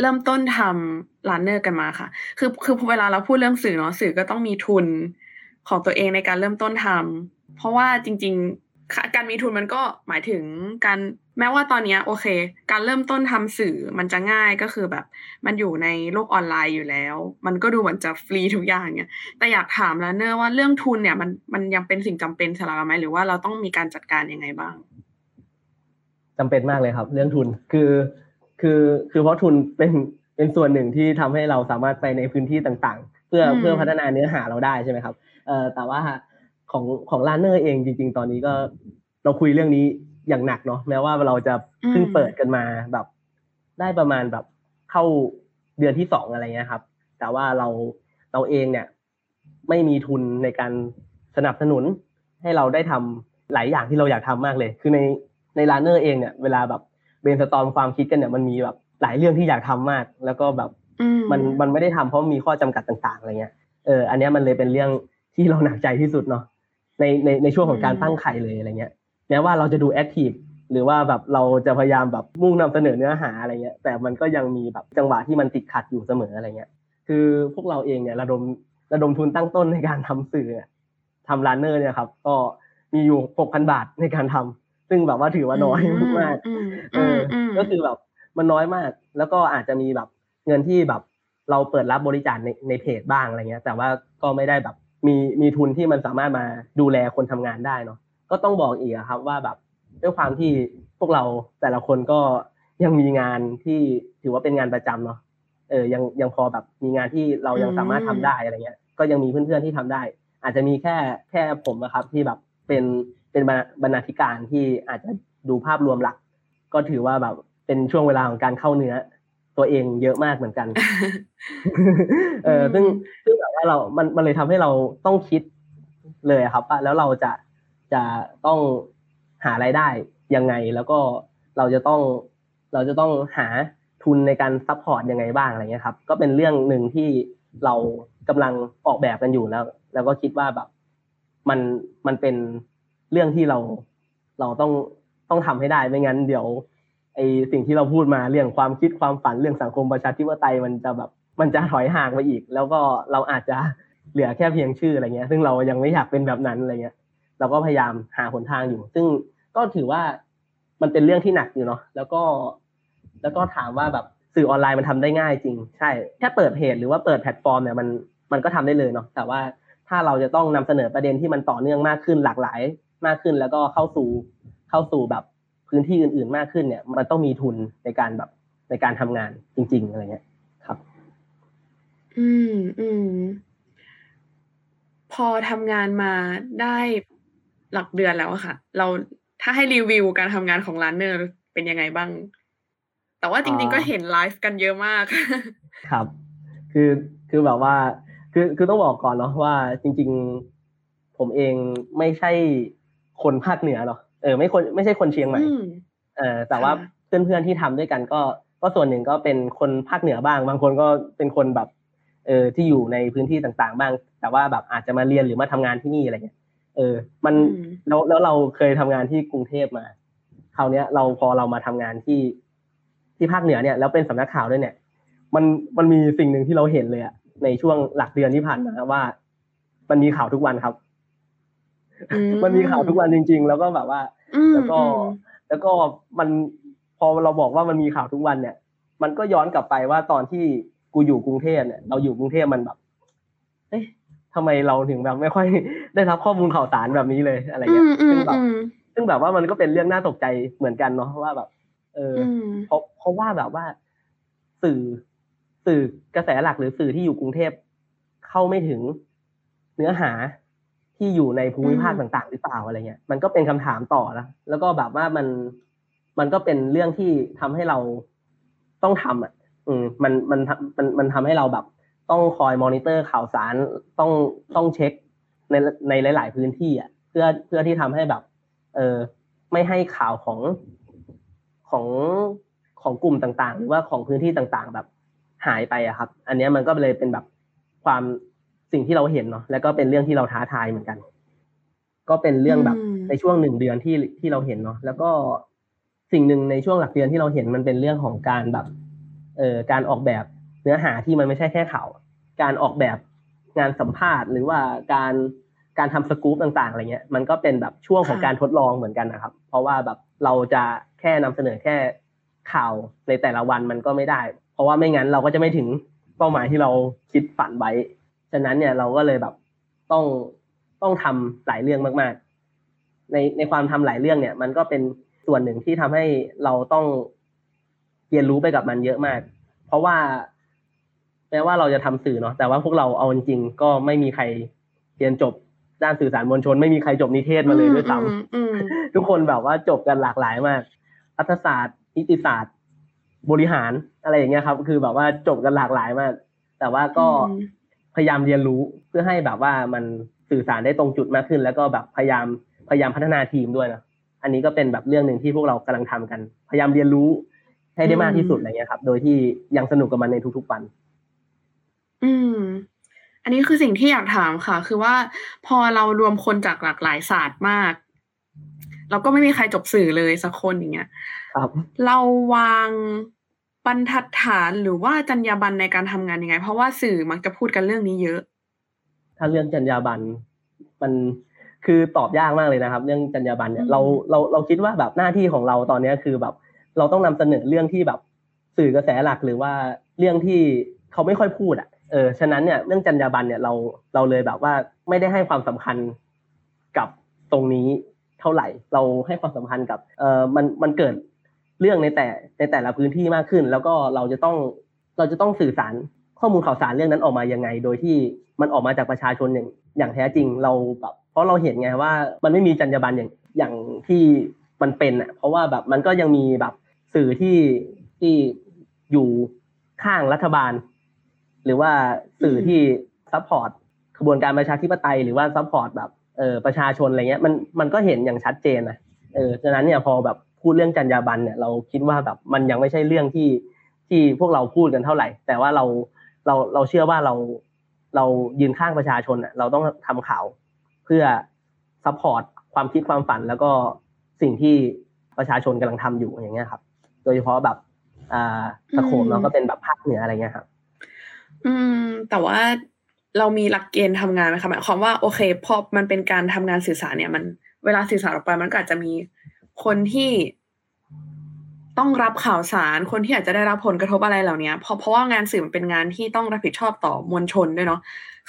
เริ่มต้นทำลานเนอร์กันมาค่ะ คือคือเวลาเราพูดเรื่องสื่อเนาะสื่อก็ต้องมีทุนของตัวเองในการเริ่มต้นทำเพราะว่าจริง ๆ การมีทุนมันก็หมายถึงการแม้ว่าตอนนี้โอเค การเริ่มต้นทำสื่อมันจะง่ายก็คือแบบ มันอยู่ในโลกออนไลน์อยู่แล้ว มันก็ดูเหมือนจะฟรีทุกอย่างเนี่ยแต่อยากถามแล้วเนอร์ว่าเรื่องทุนเนี่ยมันมันยังเป็นสิ่งจำเป็นสำหรับเราไหมหรือว่าเราต้องมีการจัดการยังไงบ้าง จำเป็นมากเลยครับ เรื่องทุนคือคือคือเพราะทุนเป็นเป็นส่วนหนึ่งที่ทำให้เราสามารถไปในพื้นที่ต่างๆ เพื่อเพื่อพัฒนาเนื้อหาเราได้ใช่ไหมครับเอ่อแต่ว่าของของลานเนอร์เองจริง ๆ ตอนนี้ก็เราคุยเรื่องนี้อย่างหนักเนาะแม้ว่าเราจะเพิ่งเปิดกันมาแบบ ได้ประมาณแบบเข้าเดือนที่สองอะไรเงี้ยครับ แต่ว่าเราเราเองเนี่ย ไม่มีทุนในการสนับสนุน ให้เราได้ทำหลายอย่างที่เราอยากทำมากเลย คือใน ในลานเนอร์เองเนี่ยเวลาแบบ brainstorm ความคิดกันเนี่ยมันมีแบบหลายเรื่องที่อยากทำมาก แล้วก็แบบมันมันไม่ได้ทำเพราะมีข้อจำกัดต่าง ๆอะไรเงี้ยเอออันนี้มันเลยเป็นเรื่องที่เราหนักใจที่สุดเนาะในในในช่วงของการตั้งไข่เลยอะไรเงี้ยแม้ว่าเราจะดูแอคทีฟหรือว่าแบบเราจะพยายามแบบมุ่งนำเสนอเนื้อหาอะไรเงี้ยแต่มันก็ยังมีแบบจังหวะที่มันติดขัดอยู่เสมออะไรเงี้ยคือพวกเราเองเนี่ยระดมระดมทุนตั้งต้นในการทำสื่อทำร้านเนอร์เนี่ยครับก็มีอยู่หกพันบาทในการทำ ซึ่งแบบว่าถือว่าน้อยมากเออก็คือแบบมันน้อยมาก แล้วก็อาจจะมีแบบเงินที่แบบเราเปิดรับบริจาคในในเพจบ้างอะไรเงี้ย แต่ว่าก็ไม่ได้แบบมีมีทุนที่มันสามารถมาดูแลคนทำงานได้เนาะก็ต้องบอกอีกครับว่าแบบด้วยความที่พวกเราแต่ละคนก็ยังมีงานที่ถือว่าเป็นงานประจำเนาะเออยังยังพอแบบมีงานที่เรายังสามารถทำได้อะไรเงี้ย ก็ยังมีเพื่อนๆที่ทำได้ อาจจะมีแค่แค่ผมนะครับที่แบบเป็น เป็นบรรณาธิการที่อาจจะดูภาพรวมหลัก ก็ถือว่าแบบเป็นช่วงเวลาของการเข้าเนื้อ ตัวเองเยอะมากเหมือนกัน เออซึ่งซึ่งแบบว่าเรา มันมันเลยทำให้เราต้องคิดเลยครับว่าแล้วเราจะจะต้องหารายได้ยังไง แล้วก็เราจะต้องเราจะต้องหาทุนในการ support ยังไงบ้างอะไรเงี้ยครับ ก็เป็นเรื่องหนึ่งที่เรากำลังออกแบบกันอยู่แล้ว แล้วก็คิดว่าแบบมันมันเป็น เรื่องที่เราเราต้องต้องทำให้ได้ไม่งั้น เดี๋ยวไอสิ่งที่เราพูดมาเรื่องความคิดความฝันเรื่องสังคมประชาธิปไตยมันจะแบบมันจะถอยห่างไปอีก แล้วก็เราอาจจะเหลือแค่เพียงชื่ออะไรเงี้ย ซึ่งเรายังไม่อยากเป็นแบบนั้นอะไรเงี้ย เราก็พยายามหาหนทางอยู่ ซึ่งก็ถือว่ามันเป็นเรื่องที่หนักอยู่เนาะแล้วก็ แล้วก็ถามว่าแบบสื่อออนไลน์มันทำได้ง่ายจริง ใช่แค่เปิดเพจหรือว่าเปิดแพลตฟอร์มเนี่ยมันมันก็ทำได้เลยเนาะแต่ว่าถ้าเราจะต้องนำเสนอประเด็นที่มันต่อเนื่องมากขึ้นหลากหลาย มากขึ้น แล้วก็เข้าสู่เข้าสู่แบบพื้นที่อื่น ๆ มากขึ้นเนี่ย มันต้องมีทุนในการแบบในการทำงานจริง ๆ อะไรเงี้ยครับ อืมอืมพอทำงานมาได้หลักเดือนแล้วค่ะ เราถ้าให้รีวิวการทำงานของร้านเนอร์เป็นยังไงบ้าง แต่ว่าจริง ๆ ก็เห็นไลฟ์กันเยอะมาก ครับ คือคือแบบว่า คือคือต้องบอกก่อนเนาะว่าจริง ๆ ผมเองไม่ใช่ คนภาคเหนือเนาะเออไม่คนไม่ใช่คนเชียงใหม่เออแต่ว่าเพื่อนๆที่ทำด้วยกันก็ก็ส่วนหนึ่งก็เป็นคนภาคเหนือบ้าง บางคนก็เป็นคนแบบเออที่อยู่ในพื้นที่ต่างๆ บ้าง แต่ว่าแบบอาจจะมาเรียนหรือมาทำงานที่นี่อะไรเงี้ยเออ มันแล้วแล้วเราเคยทำงานที่กรุงเทพมาคราวเนี้ยเราพอเรามาทำงานที่ที่ภาคเหนือเนี่ยแล้วเป็นสำนักข่าวด้วยเนี่ย มันมันมีสิ่งหนึ่งที่เราเห็นเลยอะในช่วงหลักเดือนที่ผ่านมาว่า มันมีข่าวทุกวันครับ มันมีข่าวทุกวันจริง ๆ แล้วก็แบบว่า แล้วก็ แล้วก็มันพอเราบอกว่ามันมีข่าวทุกวันเนี่ย มันก็ย้อนกลับไปว่าตอนที่กูอยู่กรุงเทพเนี่ย เราอยู่กรุงเทพมันแบบ เอ๊ะทำไมเราถึงแบบไม่ค่อยได้รับข้อมูลข่าวสารแบบนี้เลยอะไรเงี้ยซึ่งแบบซึ่งแบบว่ามันก็เป็นเรื่องน่าตกใจเหมือนกันเนาะว่าแบบ เออเพราะเพราะว่าแบบว่า สื่อสื่อกระแสหลักหรือสื่อที่อยู่กรุงเทพเข้าไม่ถึงเนื้อหา ที่อยู่ในภูมิภาคต่างๆ หรือเปล่าอะไรเงี้ยมันก็เป็นคำถามต่อแล้วแล้วก็แบบว่ามันมันก็เป็นเรื่องที่ทำให้เราต้องทำอะ อืมมันมันมันมันทำให้เราแบบ ต้องคอยมอนิเตอร์ข่าวสารต้องต้องเช็คในในหลาย ๆ พื้นที่อะ เพื่อเพื่อที่ทำให้แบบ เออไม่ให้ข่าวของของของกลุ่มต่างๆ หรือว่าของพื้นที่ต่างๆ แบบหายไปอะครับ อันนี้มันก็เลยเป็นแบบความ สิ่งที่เราเห็นเนาะแล้วก็เป็นเรื่องที่เราท้าทายเหมือนกัน ก็เป็นเรื่องแบบในช่วงหนึ่งเดือนที่ที่เราเห็นเนาะแล้วก็สิ่งหนึ่งในช่วงหลักเดือนที่เราเห็นมันเป็นเรื่องของการแบบ เอ่อการออกแบบเนื้อหาที่มันไม่ใช่แค่ข่าวการออกแบบงานสัมภาษณ์ หรือว่าการการทำสกู๊ปต่างๆอะไรเงี้ยมันก็เป็นแบบช่วงของการทดลองเหมือนกันนะครับ เพราะว่าแบบเราจะแค่นำเสนอแค่ข่าวในแต่ละวันมันก็ไม่ได้ เพราะว่าไม่งั้นเราก็จะไม่ถึงเป้าหมายที่เราคิดฝันไว้ ฉะนั้นเนี่ยเราก็เลยแบบต้องต้องทำหลายเรื่องมาก ๆ ในในความทำหลายเรื่องเนี่ย มันก็เป็นส่วนหนึ่งที่ทำให้เราต้องเรียนรู้ไปกับมันเยอะมาก เพราะว่าแม้ว่าเราจะทำสื่อเนาะแต่ว่าพวกเราเอาจริงๆก็ไม่มีใครเรียนจบด้านสื่อสารมวลชน ไม่มีใครจบนิเทศมาเลยด้วยซ้ำทุกคนแบบว่าจบกันหลากหลายมากรัฐศาสตร์นิติศาสตร์ บริหารอะไรอย่างเงี้ยครับ คือแบบว่าจบกันหลากหลายมาก แต่ว่าก็ พยายามเรียนรู้เพื่อให้แบบว่ามันสื่อสารได้ตรงจุดมากขึ้น แล้วก็แบบพยายามพยายามพัฒนาทีมด้วยนะอันนี้ก็เป็นแบบเรื่องหนึ่งที่พวกเรากำลังทำกัน พยายามเรียนรู้ให้ได้มากที่สุดอะไรเงี้ยครับ โดยที่ยังสนุกกับมันในทุกๆวัน อืม อันนี้คือสิ่งที่อยากถามค่ะ คือว่าพอเรารวมคนจากหลากหลายศาสตร์มาก เราก็ไม่มีใครจบสื่อเลยสักคนอย่างเงี้ย ครับ เราวาง บรรทัดฐานหรือว่าจรรยาบรรณในการทำงานยังไง เพราะว่าสื่อมักจะพูดกันเรื่องนี้เยอะ ถ้าเรื่องจรรยาบรรณมันคือตอบยากมากเลยนะครับ เรื่องจรรยาบรรณเนี่ยเราเราเราคิดว่าแบบหน้าที่ของเราตอนนี้คือแบบ เราต้องนำเสนอเรื่องที่แบบสื่อกระแสหลักหรือว่าเรื่องที่เขาไม่ค่อยพูดอะเออฉะนั้นเนี่ยเรื่องจรรยาบรรณเนี่ยเราเราเลยแบบว่าไม่ได้ให้ความสำคัญกับตรงนี้เท่าไหร่ เราให้ความสำคัญกับเออมันมันเกิด เรื่องในแต่ในแต่ละพื้นที่มากขึ้น แล้วก็เราจะต้องเราจะต้องสื่อสารข้อมูลข่าวสารเรื่องนั้นออกมายังไง โดยที่มันออกมาจากประชาชนอย่างอย่างแท้จริงเราแบบเพราะเราเห็นไงว่ามันไม่มีจรรยาบรรณอย่างอย่างที่มันเป็นอะเพราะว่าแบบมันก็ยังมีแบบสื่อที่ที่อยู่ข้างรัฐบาล หรือว่าสื่อที่ support กระบวนการประชาธิปไตยหรือว่า support แบบเออประชาชนอะไรเงี้ยมันมันก็เห็นอย่างชัดเจนนะเออฉะนั้นเนี่ยพอแบบ พูดเรื่องจรรยาบรรณเนี่ยเราคิดว่าแบบมันยังไม่ใช่เรื่องที่ที่พวกเราพูดกันเท่าไหร่ แต่ว่าเราเราเราเชื่อว่าเราเรายืนข้างประชาชนอะเราต้องทำข่าวเพื่อ support ความคิดความฝันแล้วก็สิ่งที่ประชาชนกำลังทำอยู่อย่างเงี้ยครับ โดยเฉพาะแบบอ่า scope เราก็เป็นแบบภาคเหนืออะไรเงี้ยครับ อืม แต่ว่าเรามีหลักเกณฑ์ทำงานไหมคะหมายความว่าโอเคพอมันเป็นการทำงานสื่อสารเนี่ยมันเวลาสื่อสารออกไปมันก็อาจจะมี คนที่ต้องรับข่าวสาร คนที่อาจจะได้รับผลกระทบอะไรเหล่านี้เพราะเพราะว่างานสื่อมันเป็นงานที่ต้องรับผิดชอบต่อมวลชนด้วยเนาะ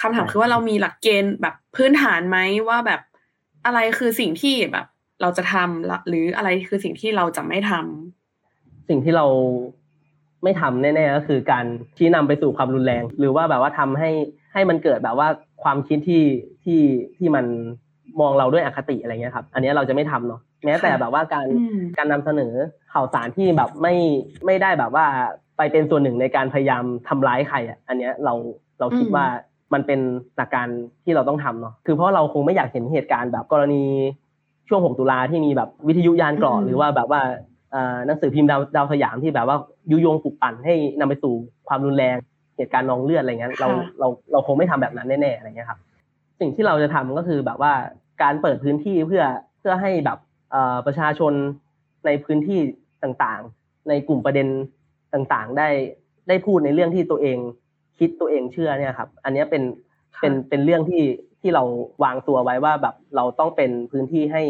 คำถามคือว่าเรามีหลักเกณฑ์แบบพื้นฐานไหมว่าแบบอะไรคือสิ่งที่แบบ เราจะทำหรืออะไรคือสิ่งที่เราจะไม่ทำสิ่งที่เราไม่ทำแน่ๆก็คือการชี้นำไปสู่ความรุนแรง หรือว่าแบบว่าทำให้ให้มันเกิดแบบว่าความคิดที่ที่ที่มันมองเราด้วยอคติอะไรเงี้ยครับ อันนี้เราจะไม่ทำเนาะ แม้แต่แบบว่าการการนำเสนอข่าวสารที่แบบไม่ไม่ได้แบบว่าไปเป็นส่วนหนึ่งในการพยายามทำร้ายใครอะอันเนี้ยเราเราคิดว่ามันเป็นหลักการที่เราต้องทำเนาะคือเพราะเราคงไม่อยากเห็นเหตุการณ์แบบกรณีช่วง 6 ตุลาที่มีแบบวิทยุยานกรอหรือว่าแบบว่าหนังสือพิมพ์ดาวดาวสยามที่แบบว่ายุยงปลุกปั่นให้นำไปสู่ความรุนแรงเหตุการณ์นองเลือดอะไรเงี้ยเราเราเราคงไม่ทำแบบนั้นแน่ๆอะไรเงี้ยครับ สิ่งที่เราจะทำก็คือแบบว่าการเปิดพื้นที่เพื่อเพื่อให้แบบ ประชาชนในพื้นที่ต่างๆ ในกลุ่มประเด็นต่างๆ ได้ได้พูดในเรื่องที่ตัวเองคิดตัวเองเชื่อเนี่ยครับ อันนี้เป็นเป็นเป็นเรื่องที่ที่ที่เราวางตัวไว้ว่าแบบเราต้องเป็นพื้นที่ให้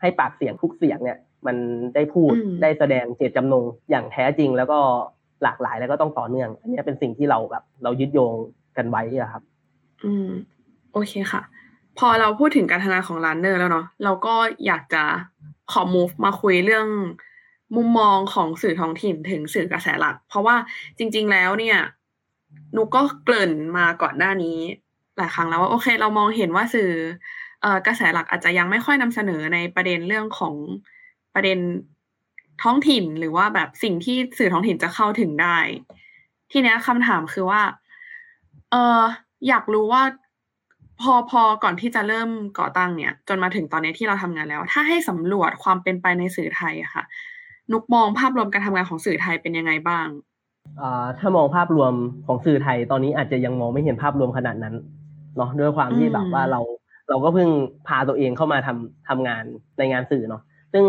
ให้ปากเสียงทุกเสียงเนี่ย มันได้พูดได้แสดงเจตจำนงอย่างแท้จริง แล้วก็หลากหลายแล้วก็ต้องต่อเนื่อง อันนี้เป็นสิ่งที่เราแบบเรายึดโยงกันไว้ครับ อืม โอเคค่ะ พอเราพูดถึงการทำงานของร้านเนอร์แล้วเนาะเราก็อยากจะขอ move มาคุยเรื่องมุมมองของสื่อท้องถิ่นถึงสื่อกระแสหลัก เพราะว่าจริง ๆ แล้วเนี่ยนุกก็เกริ่นมาก่อนหน้านี้หลายครั้งแล้วว่าโอเค เรามองเห็นว่าสื่อเอ่อกระแสหลักอาจจะยังไม่ค่อยนำเสนอในประเด็นเรื่องของประเด็นท้องถิ่นหรือว่าแบบสิ่งที่สื่อท้องถิ่นจะเข้าถึงได้ ทีนี้คำถามคือว่า เอออยากรู้ว่า พอพอก่อนที่จะเริ่มก่อตั้งเนี่ย จนมาถึงตอนนี้ที่เราทำงานแล้ว ถ้าให้สำรวจความเป็นไปในสื่อไทยอะค่ะ นุกมองภาพรวมการทำงานของสื่อไทยเป็นยังไงบ้างถ้ามองภาพรวมของสื่อไทยตอนนี้อาจจะยังมองไม่เห็นภาพรวมขนาดนั้นเนาะด้วยความที่แบบว่าเราเราก็เพิ่งพาตัวเองเข้ามาทำทำงานในงานสื่อเนาะซึ่ง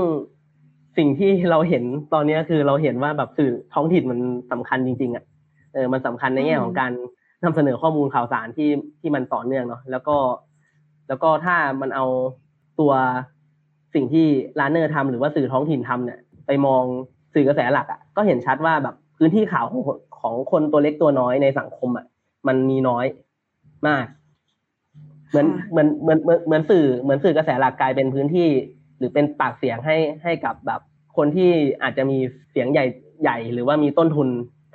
สิ่งที่เราเห็นตอนนี้คือเราเห็นว่าแบบสื่อท้องถิ่นมันสำคัญจริง ๆอะเออมันสำคัญในแง่ของการ นำเสนอข้อมูลข่าวสารที่ที่มันต่อเนื่องเนาะแล้วก็ แล้วก็ถ้ามันเอาตัวสิ่งที่ร้านเนอร์ทำหรือว่าสื่อท้องถิ่นทำเนี่ย ไปมองสื่อกระแสหลักอะก็เห็นชัดว่าแบบพื้นที่ข่าวของของคนตัวเล็กตัวน้อยในสังคมอะมันมีน้อยมาก เหมือนเหมือนเหมือนเหมือนสื่อเหมือนสื่อกระแสหลักกลายเป็นพื้นที่ หรือเป็นปากเสียงให้ให้กับแบบคนที่อาจจะมีเสียงใหญ่ใหญ่ หรือว่ามีต้นทุน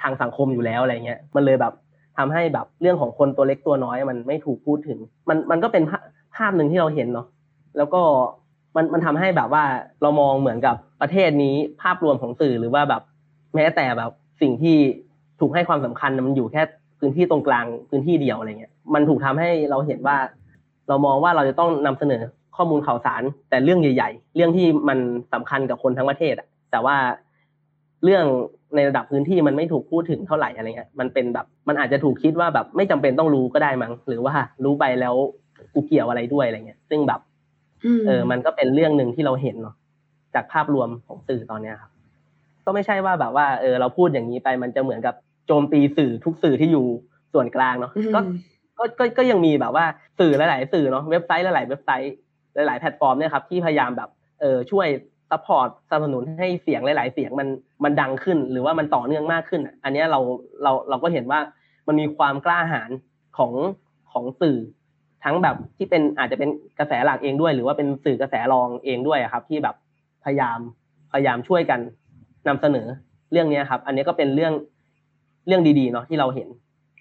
ทางสังคมอยู่แล้วอะไรเงี้ย มันเลยแบบ ทำให้แบบเรื่องของคนตัวเล็กตัวน้อยมันไม่ถูกพูดถึง มันมันก็เป็นภาพหนึ่งที่เราเห็นเนาะแล้วก็มันมันทำให้แบบว่าเรามองเหมือนกับประเทศนี้ภาพรวมของสื่อหรือว่าแบบ แม้แต่แบบสิ่งที่ถูกให้ความสำคัญมันอยู่แค่พื้นที่ตรงกลางพื้นที่เดียวอะไรเงี้ยมันถูกทำให้เราเห็นว่า เรามองว่าเราจะต้องนำเสนอข้อมูลข่าวสาร แต่เรื่องใหญ่ ๆ เรื่องที่มันสำคัญกับคนทั้งประเทศอะแต่ว่าเรื่อง ในระดับพื้นที่มันไม่ถูกพูดถึงเท่าไหร่อะไรเงี้ยมันเป็นแบบมันอาจจะถูกคิดว่าแบบไม่จำเป็นต้องรู้ก็ได้มั้งหรือว่ารู้ไปแล้วกูเกี่ยวอะไรด้วยอะไรเงี้ยซึ่งแบบเออ มันก็เป็นเรื่องหนึ่งที่เราเห็นเนาะจากภาพรวมของสื่อตอนเนี้ยครับ ก็ไม่ใช่ว่าแบบว่า เออ เราพูดอย่างนี้ไปมันจะเหมือนกับโจมตีสื่อทุกสื่อที่อยู่ส่วนกลางเนาะก็ก็ก็ก็ยังมีแบบว่าสื่อหลาย ๆ สื่อเนาะเว็บไซต์หลาย ๆ เว็บไซต์หลาย ๆ แพลตฟอร์มเนี่ยครับที่พยายามแบบเออช่วย support สนับสนุนให้เสียงหลาย ๆ เสียงมันมันดังขึ้น หรือว่ามันต่อเนื่องมากขึ้น อันนี้เราเราเราก็เห็นว่ามันมีความกล้าหาญของของสื่อ ทั้งแบบที่เป็นอาจจะเป็นกระแสหลักเองด้วย หรือว่าเป็นสื่อกระแสรองเองด้วยครับ ที่แบบพยายามพยายามช่วยกันนำเสนอเรื่องนี้ครับ อันนี้ก็เป็นเรื่องเรื่องดี ๆ เนาะที่เราเห็น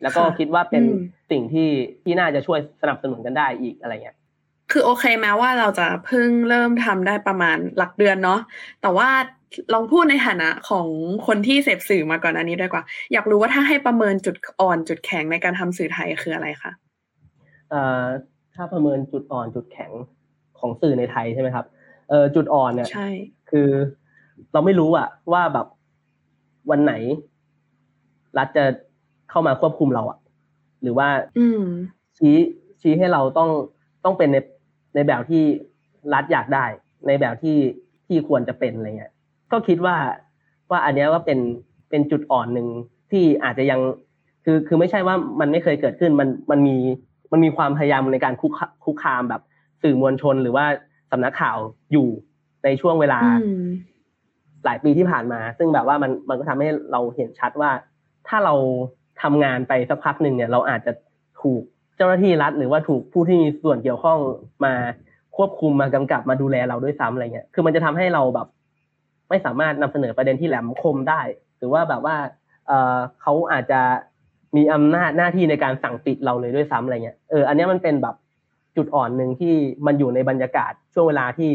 แล้วก็คิดว่าเป็นสิ่งที่ที่น่าจะช่วยสนับสนุนกันได้อีกอะไรเงี้ย คือโอเคแม้ว่าเราจะเพิ่งเริ่มทำได้ประมาณหลักเดือนเนาะแต่ว่าลองพูดในฐานะของคนที่เสพสื่อมาก่อนอันนี้ด้วยกว่า อยากรู้ว่าถ้าให้ประเมินจุดอ่อนจุดแข็งในการทำสื่อไทยคืออะไรคะเอ่อถ้าประเมินจุดอ่อนจุดแข็งของสื่อในไทยใช่ไหมครับเอ่อจุดอ่อนเนี่ยใช่คือ เราไม่รู้อะว่าแบบวันไหน รัฐจะเข้ามาควบคุมเราอะหรือว่า อืมชี้ชี้ให้เราต้องต้องเป็นใน ในแบบที่รัฐอยากได้ ในแบบที่ที่ควรจะเป็นอะไรเงี้ยก็คิดว่าว่าอันนี้ก็เป็นเป็นจุดอ่อนหนึ่งที่อาจจะยังคือคือไม่ใช่ว่ามันไม่เคยเกิดขึ้นมันมันมีมันมีความพยายามในการคุกคุกคามแบบสื่อมวลชนหรือว่าสำนักข่าวอยู่ในช่วงเวลาหลายปีที่ผ่านมา ซึ่งแบบว่ามันมันก็ทำให้เราเห็นชัดว่า ถ้าเราทำงานไปสักพักหนึ่งเนี่ย เราอาจจะถูก เจ้าหน้าที่รัฐหรือว่าถูกผู้ที่มีส่วนเกี่ยวข้องมาควบคุมมากำกับมาดูแลเราด้วยซ้ำอะไรเงี้ย คือมันจะทำให้เราแบบ ไม่สามารถนำเสนอประเด็นที่แหลมคมได้ หรือว่าแบบว่าเออเขาอาจจะมีอำนาจหน้าที่ในการสั่งปิดเราเลยด้วยซ้ำอะไรเงี้ย เออ อันนี้มันเป็นแบบจุดอ่อนหนึ่งที่มันอยู่ในบรรยากาศช่วงเวลาที่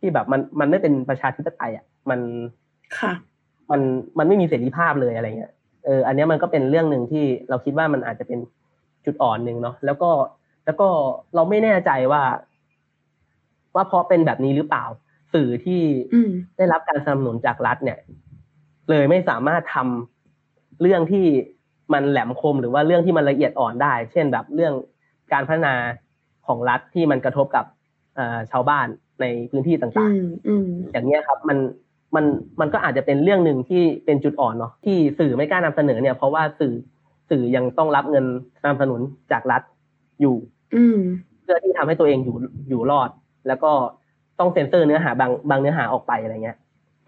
ที่แบบมันมันไม่เป็นประชาธิปไตยอะ มันค่ะ มันมันไม่มีเสรีภาพเลยอะไรเงี้ย เออ อันนี้มันก็เป็นเรื่องหนึ่งที่เราคิดว่ามันอาจจะเป็น จุดอ่อนหนึ่งเนาะแล้วก็แล้วก็เราไม่แน่ใจว่า ว่าเพราะเป็นแบบนี้หรือเปล่า สื่อที่ได้รับการสนับสนุนจากรัฐเนี่ย เลยไม่สามารถทำเรื่องที่มันแหลมคมหรือว่าเรื่องที่มันละเอียดอ่อนได้ เช่นแบบเรื่องการพัฒนาของรัฐที่มันกระทบกับชาวบ้านในพื้นที่ต่างๆอย่างนี้ครับ มันมันมันก็อาจจะเป็นเรื่องหนึ่งที่เป็นจุดอ่อนเนาะที่สื่อไม่กล้านำเสนอเนี่ยเพราะว่าสื่อ สื่อยังต้องรับเงินสนับสนุนจากรัฐอยู่อืมเพื่อที่ทำให้ตัวเองอยู่อยู่รอด แล้วก็ต้องเซ็นเซอร์เนื้อหาบางบางเนื้อหาออกไปอะไรเงี้ย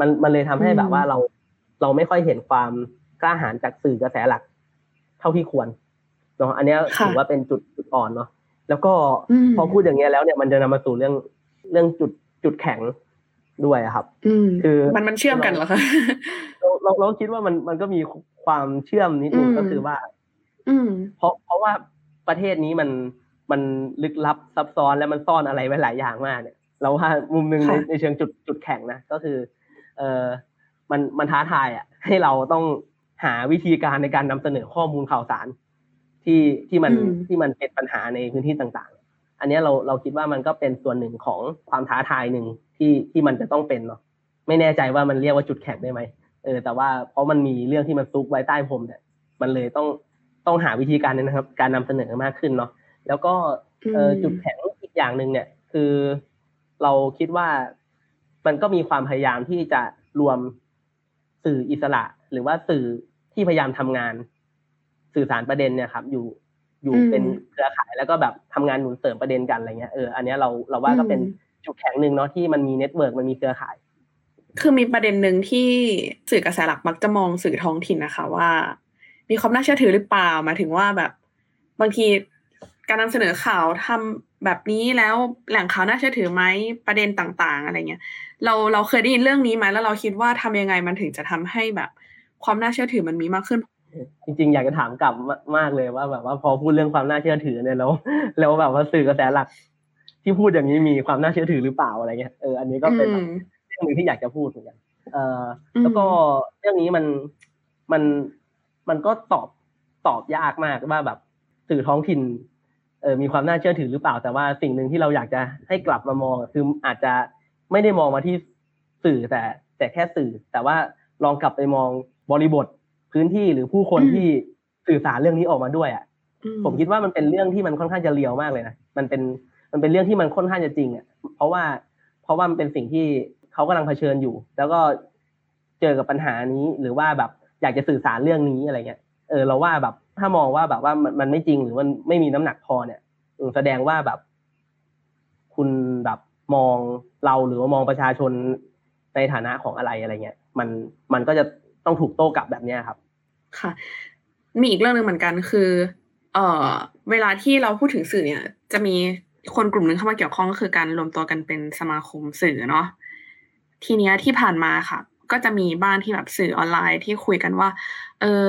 มันมันเลยทำให้แบบว่าเราเราไม่ค่อยเห็นความกล้าหาญจากสื่อกระแสหลัก เท่าที่ควรเนาะอันนี้ถือว่าเป็นจุดจุดอ่อนเนาะแล้วก็พอพูดอย่างเงี้ยแล้วเนี่ยมันจะนำมาสู่เรื่องเรื่องจุดจุดแข็ง ด้วยครับอืคือมันมันเชื่อมกันเหรอคะเราเราเราคิดว่ามันมันก็มีความเชื่อมนิดนึงก็คือว่า อืมเพราะเพราะว่าประเทศนี้มันมันลึกลับซับซ้อนและมันซ่อนอะไรไว้หลายอย่างมากเนี่ย เราว่ามุมหนึ่งในในเชิงจุดจุดแข็งนะก็คือ เออมันมันท้าทายอะ ให้เราต้องหาวิธีการในการนำเสนอข้อมูลข่าวสาร ที่ที่มันที่มันเป็นปัญหาในพื้นที่ต่าง ๆ อันนี้เราเราคิดว่ามันก็เป็นส่วนหนึ่งของความท้าทายหนึ่ง ที่ที่มันจะต้องเป็นเนาะไม่แน่ใจว่ามันเรียกว่าจุดแข็งได้ไหมเออแต่ว่าเพราะมันมีเรื่องที่มันซุกไว้ใต้ผมเนี่ยมันเลยต้องต้องหาวิธีการนะครับ การนำเสนอมากขึ้นเนาะแล้วก็เออจุดแข็งอีกอย่างหนึ่งเนี่ย คือเราคิดว่ามันก็มีความพยายามที่จะรวมสื่ออิสระ หรือว่าสื่อที่พยายามทำงาน สื่อสารประเด็นเนี่ยครับ อยู่อยู่เป็นเครือข่ายแล้วก็แบบทำงานหนุนเสริมประเด็นกันอะไรเงี้ยเอออันนี้เราเราว่าก็เป็น จุดแข็งหนึ่งเนาะที่มันมี network มันมีเครือข่าย คือมีประเด็นหนึ่งที่สื่อกระแสหลักมักจะมองสื่อท้องถิ่นนะคะว่า มีความน่าเชื่อถือหรือเปล่ามาถึงว่าแบบบางทีการนำเสนอข่าวทำแบบนี้แล้วแหล่งข่าวน่าเชื่อถือไหมประเด็นต่างๆ อะไรเงี้ยเราเราเคยได้ยินเรื่องนี้ไหมแล้วเราคิดว่าทำยังไงมันถึงจะทำให้แบบความน่าเชื่อถือมันมีมากขึ้น จริง ๆ อยากจะถามกลับมากเลยว่าแบบว่าพอพูดเรื่องความน่าเชื่อถือเนี่ยแล้วแล้วแบบว่าสื่อกระแสหลัก ที่พูดอย่างนี้มีความน่าเชื่อถือหรือเปล่าอะไรเงี้ยเอออันนี้ก็เป็นเรื่องหนึ่งที่อยากจะพูดเหมือนกันเออแล้วก็เรื่องนี้มันมันมันก็ตอบตอบยากมากว่าแบบสื่อท้องถิ่นเออมีความน่าเชื่อถือหรือเปล่า แต่ว่าสิ่งหนึ่งที่เราอยากจะให้กลับมามองคืออาจจะไม่ได้มองมาที่สื่อแต่ แต่แค่สื่อ แต่ว่าลองกลับไปมองบริบทพื้นที่หรือผู้คนที่สื่อสารเรื่องนี้ออกมาด้วยอะผมคิดว่ามันเป็นเรื่องที่มันค่อนข้างจะเลียวมากเลยนะมันเป็น มันเป็นเรื่องที่มันค่อนข้างจะจริงอะเพราะว่าเพราะว่ามันเป็นสิ่งที่เขากำลังเผชิญอยู่ แล้วก็เจอกับปัญหานี้หรือว่าแบบอยากจะสื่อสารเรื่องนี้อะไรเงี้ยเออเราว่าแบบถ้ามองว่าแบบว่ามันมันไม่จริงหรือมันไม่มีน้ำหนักพอเนี่ยแสดงว่าแบบ คุณแบบมองเราหรือว่ามองประชาชนในฐานะของอะไรอะไรเงี้ยมันมันก็จะต้องถูกโต้กลับแบบเนี้ยครับ ค่ะ มีอีกเรื่องหนึ่งเหมือนกันคือ เอ่อ เวลาที่เราพูดถึงสื่อเนี่ย จะมี คนกลุ่มหนึ่งเข้ามาเกี่ยวข้องก็คือการรวมตัวกันเป็นสมาคมสื่อเนาะทีเนี้ยที่ผ่านมาค่ะ ก็จะมีบ้านที่แบบสื่อออนไลน์ที่คุยกันว่า เออ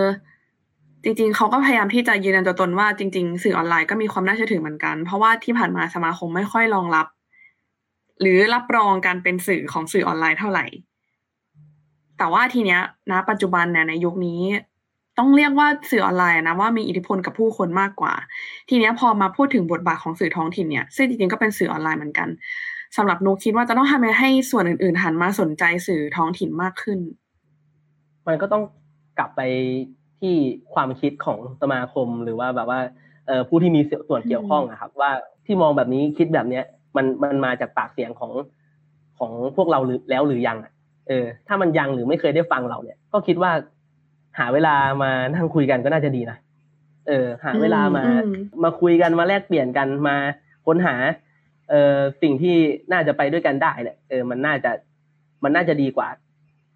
จริง ๆเขาก็พยายามที่จะยืนยันตัวตนว่าจริง ๆ สื่อออนไลน์ก็มีความน่าเชื่อถือเหมือนกัน เพราะว่าที่ผ่านมาสมาคมไม่ค่อยรองรับ หรือรับรองการเป็นสื่อของสื่อออนไลน์เท่าไหร่ แต่ว่าทีเนี้ยนะปัจจุบันเนี่ยในยุคนี้ ต้องเรียกว่าสื่อออนไลน์นะว่ามีอิทธิพลกับผู้คนมากกว่า ทีเนี้ยพอมาพูดถึงบทบาทของสื่อท้องถิ่นเนี่ยซึ่งจริงๆก็เป็นสื่อออนไลน์เหมือนกันสำหรับนุกคิดว่าจะต้องทำให้ส่วนอื่นๆหันมาสนใจสื่อท้องถิ่นมากขึ้น มันก็ต้องกลับไปที่ความคิดของสมาคมหรือว่าแบบว่าผู้ที่มีส่วนเกี่ยวข้องอะครับ ว่าที่มองแบบนี้คิดแบบเนี้ยมันมันมาจากปากเสียงของของพวกเราหรือแล้วหรือยังเออ ถ้ามันยังหรือไม่เคยได้ฟังเราเนี่ย ก็คิดว่า หาเวลามานั่งคุยกันก็น่าจะดีนะเออ หาเวลามา มาคุยกันมาแลกเปลี่ยนกันมาค้นหา เออสิ่งที่น่าจะไปด้วยกันได้เนี่ยเออมันน่าจะมันน่าจะดีกว่า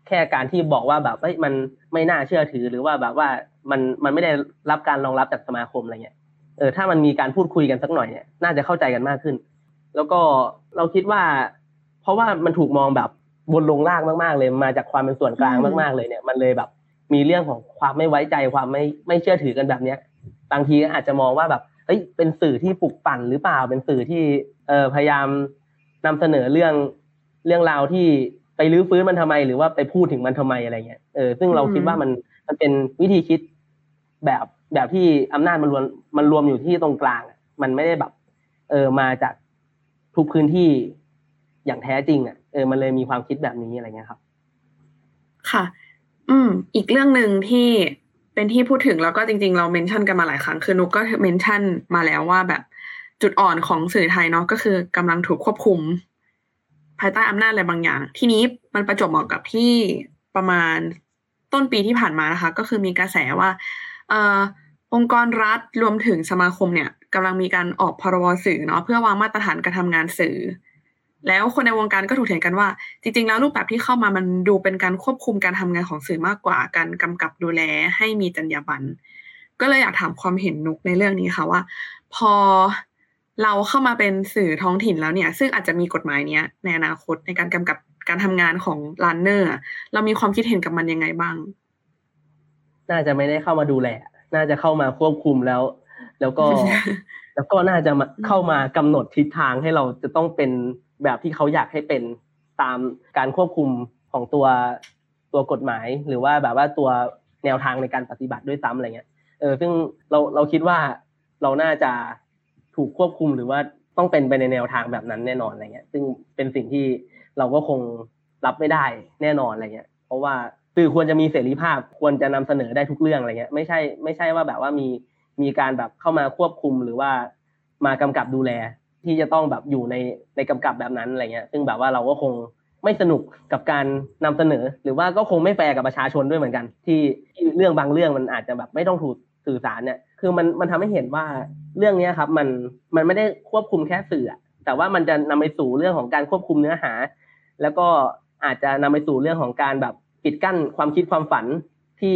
แค่การที่บอกว่าแบบเฮ้ยมันไม่น่าเชื่อถือหรือว่าแบบว่ามันมันไม่ได้รับการรองรับจากสมาคมอะไรเงี้ยเออถ้ามันมีการพูดคุยกันสักหน่อยเนี่ยน่าจะเข้าใจกันมากขึ้น แล้วก็เราคิดว่า เพราะว่ามันถูกมองแบบบนลงล่างมากๆเลยมาจากความเป็นส่วนกลางมาก ๆเลยเนี่ย มันเลยแบบ มีเรื่องของความไม่ไว้ใจความไม่ไม่เชื่อถือกันแบบเนี้ย บางทีอาจจะมองว่าแบบเฮ้ยเป็นสื่อที่ปลุกปั่นหรือเปล่าเป็นสื่อที่เออพยายามนำเสนอเรื่องเรื่องราวที่ไปรื้อฟื้นมันทำไม หรือว่าไปพูดถึงมันทำไมอะไรเงี้ยเออซึ่งเราคิดว่ามันมันเป็นวิธีคิดแบบแบบที่อำนาจมันรวมมันรวมอยู่ที่ตรงกลาง มันไม่ได้แบบ เออมาจากทุกพื้นที่อย่างแท้จริง อะ เออมันเลยมีความคิดแบบนี้อะไรเงี้ยครับ ค่ะ อืม อีกเรื่องหนึ่งที่เป็นที่พูดถึงแล้วก็จริง ๆ เราเมนชั่นกันมาหลายครั้งคือนุกก็เมนชั่นมาแล้วว่าแบบจุดอ่อนของสื่อไทยเนาะก็คือกำลังถูกควบคุม ภายใต้อำนาจอะไรบางอย่าง ที่นี้มันประจบเหมาะกับที่ประมาณต้นปีที่ผ่านมานะคะ ก็คือมีกระแสว่าเอ่อองค์กรรัฐรวมถึงสมาคมเนี่ยกำลังมีการออกพรบสื่อเนาะเพื่อวางมาตรฐานการทำงานสื่อ แล้วคนในวงการก็ถูกเถียงกันว่า จริง ๆ แล้วรูปแบบที่เข้ามามันดูเป็นการควบคุมการทำงานของสื่อมากกว่าการกำกับดูแลให้มีจรรยาบรรณก็เลยอยากถามความเห็นนุกในเรื่องนี้ค่ะว่า พอเราเข้ามาเป็นสื่อท้องถิ่นแล้วเนี่ย ซึ่งอาจจะมีกฎหมายเนี้ยในอนาคตในการกำกับการทำงานของลานเนอร์เรามีความคิดเห็นกับมันยังไงบ้าง น่าจะไม่ได้เข้ามาดูแล น่าจะเข้ามาควบคุมแล้ว แล้วก็ แล้วก็น่าจะมาเข้ามากำหนดทิศทางให้เราจะต้องเป็น แบบที่เขาอยากให้เป็นตามการควบคุมของตัวตัวกฎหมาย หรือว่าแบบว่าตัวแนวทางในการปฏิบัติด้วยซ้ำอะไรเงี้ยเออซึ่งเราเราคิดว่าเราน่าจะถูกควบคุมหรือว่าต้องเป็นไปในแนวทางแบบนั้นแน่นอนอะไรเงี้ย ซึ่งเป็นสิ่งที่เราก็คงรับไม่ได้แน่นอนอะไรเงี้ย เพราะว่าสื่อควรจะมีเสรีภาพควรจะนำเสนอได้ทุกเรื่องอะไรเงี้ย ไม่ใช่ไม่ใช่ว่าแบบว่ามีมีการแบบเข้ามาควบคุมหรือว่ามากำกับดูแล ที่จะต้องแบบอยู่ในในกำกับแบบนั้นอะไรเงี้ย ซึ่งแบบว่าเราก็คงไม่สนุกกับการนำเสนอ หรือว่าก็คงไม่แฟร์กับประชาชนด้วยเหมือนกัน ที่เรื่องบางเรื่องมันอาจจะแบบไม่ต้องถูกสื่อสารเนี่ย คือมันมันทำให้เห็นว่าเรื่องนี้ครับมันมันไม่ได้ควบคุมแค่สื่อ แต่ว่ามันจะนำไปสู่เรื่องของการควบคุมเนื้อหา แล้วก็อาจจะนำไปสู่เรื่องของการแบบปิดกั้นความคิดความฝันที่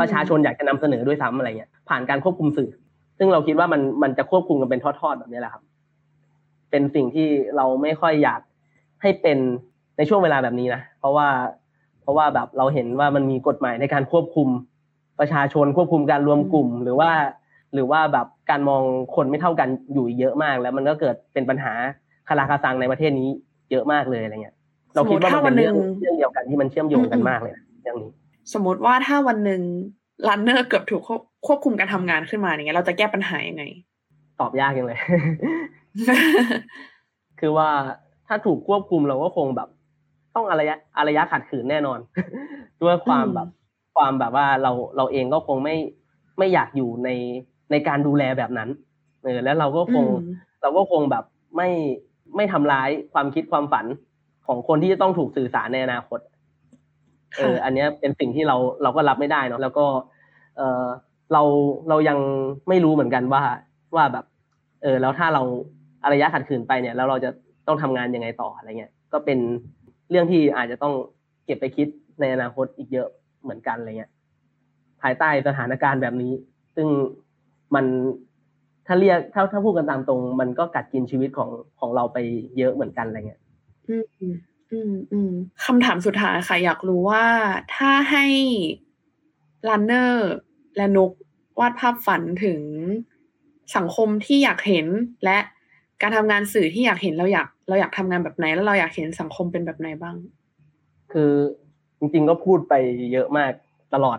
ประชาชนอยากจะนำเสนอด้วยซ้ำอะไรเงี้ยผ่านการควบคุมสื่อ ซึ่งเราคิดว่ามันมันจะควบคุมกันเป็นทอดๆแบบนี้แหละครับ เป็นสิ่งที่เราไม่ค่อยอยากให้เป็นในช่วงเวลาแบบนี้นะเพราะว่า เพราะว่าแบบเราเห็นว่ามันมีกฎหมายในการควบคุมประชาชนควบคุมการรวมกลุ่ม หรือว่า หรือว่าแบบการมองคนไม่เท่ากันอยู่เยอะมาก แล้วมันก็เกิดเป็นปัญหาคาราคาซังในประเทศนี้เยอะมากเลยอะไรเงี้ย เราคิดว่ามันเป็นเรื่องเรื่องเดียวกันที่มันเชื่อมโยงกันมากเลยนะเรื่องนี้ สมมติว่าถ้าวันหนึ่งรันเนอร์เกือบถูกควบคุมการทำงานขึ้นมาอย่างเงี้ยเราจะแก้ปัญหายังไง ตอบยากยังเลย คือว่าถ้าถูกควบคุมเราก็คงแบบ ต้องอารยะอารยะขัดขืนแน่นอน ด้วยความแบบ ความแบบว่าเราเราเองก็คงไม่ไม่อยากอยู่ในในการดูแลแบบนั้นเออแล้วเราก็คงเราก็คงแบบไม่ไม่ทำร้ายความคิดความฝันของคนที่จะต้องถูกสื่อสารในอนาคต เออ อันนี้เป็นสิ่งที่เราเราก็รับไม่ได้เนาะแล้วก็ เออเราเรายังไม่รู้เหมือนกันว่าว่าแบบ เออ แล้วถ้าเรา อารยะขัดขืนไปเนี่ยแล้วเราจะต้องทำงานยังไงต่ออะไรเงี้ยก็เป็นเรื่องที่อาจจะต้องเก็บไปคิดในอนาคตอีกเยอะเหมือนกันอะไรเงี้ยภายใต้สถานการณ์แบบนี้ ซึ่งมันถ้าเรียกถ้าถ้าพูดกันตามตรง มันก็กัดกินชีวิตของของเราไปเยอะเหมือนกันอะไรเงี้ยอืมอืมอืมคำถามสุดท้ายค่ะ อยากรู้ว่าถ้าให้ลันเนอร์และนุกวาดภาพฝันถึงสังคมที่อยากเห็นและ การทำงานสื่อที่อยากเห็นเราอยาก เราอยากทำงานแบบไหน แล้วเราอยากเห็นสังคมเป็นแบบไหนบ้าง คือจริง ๆ ก็พูดไปเยอะมากตลอด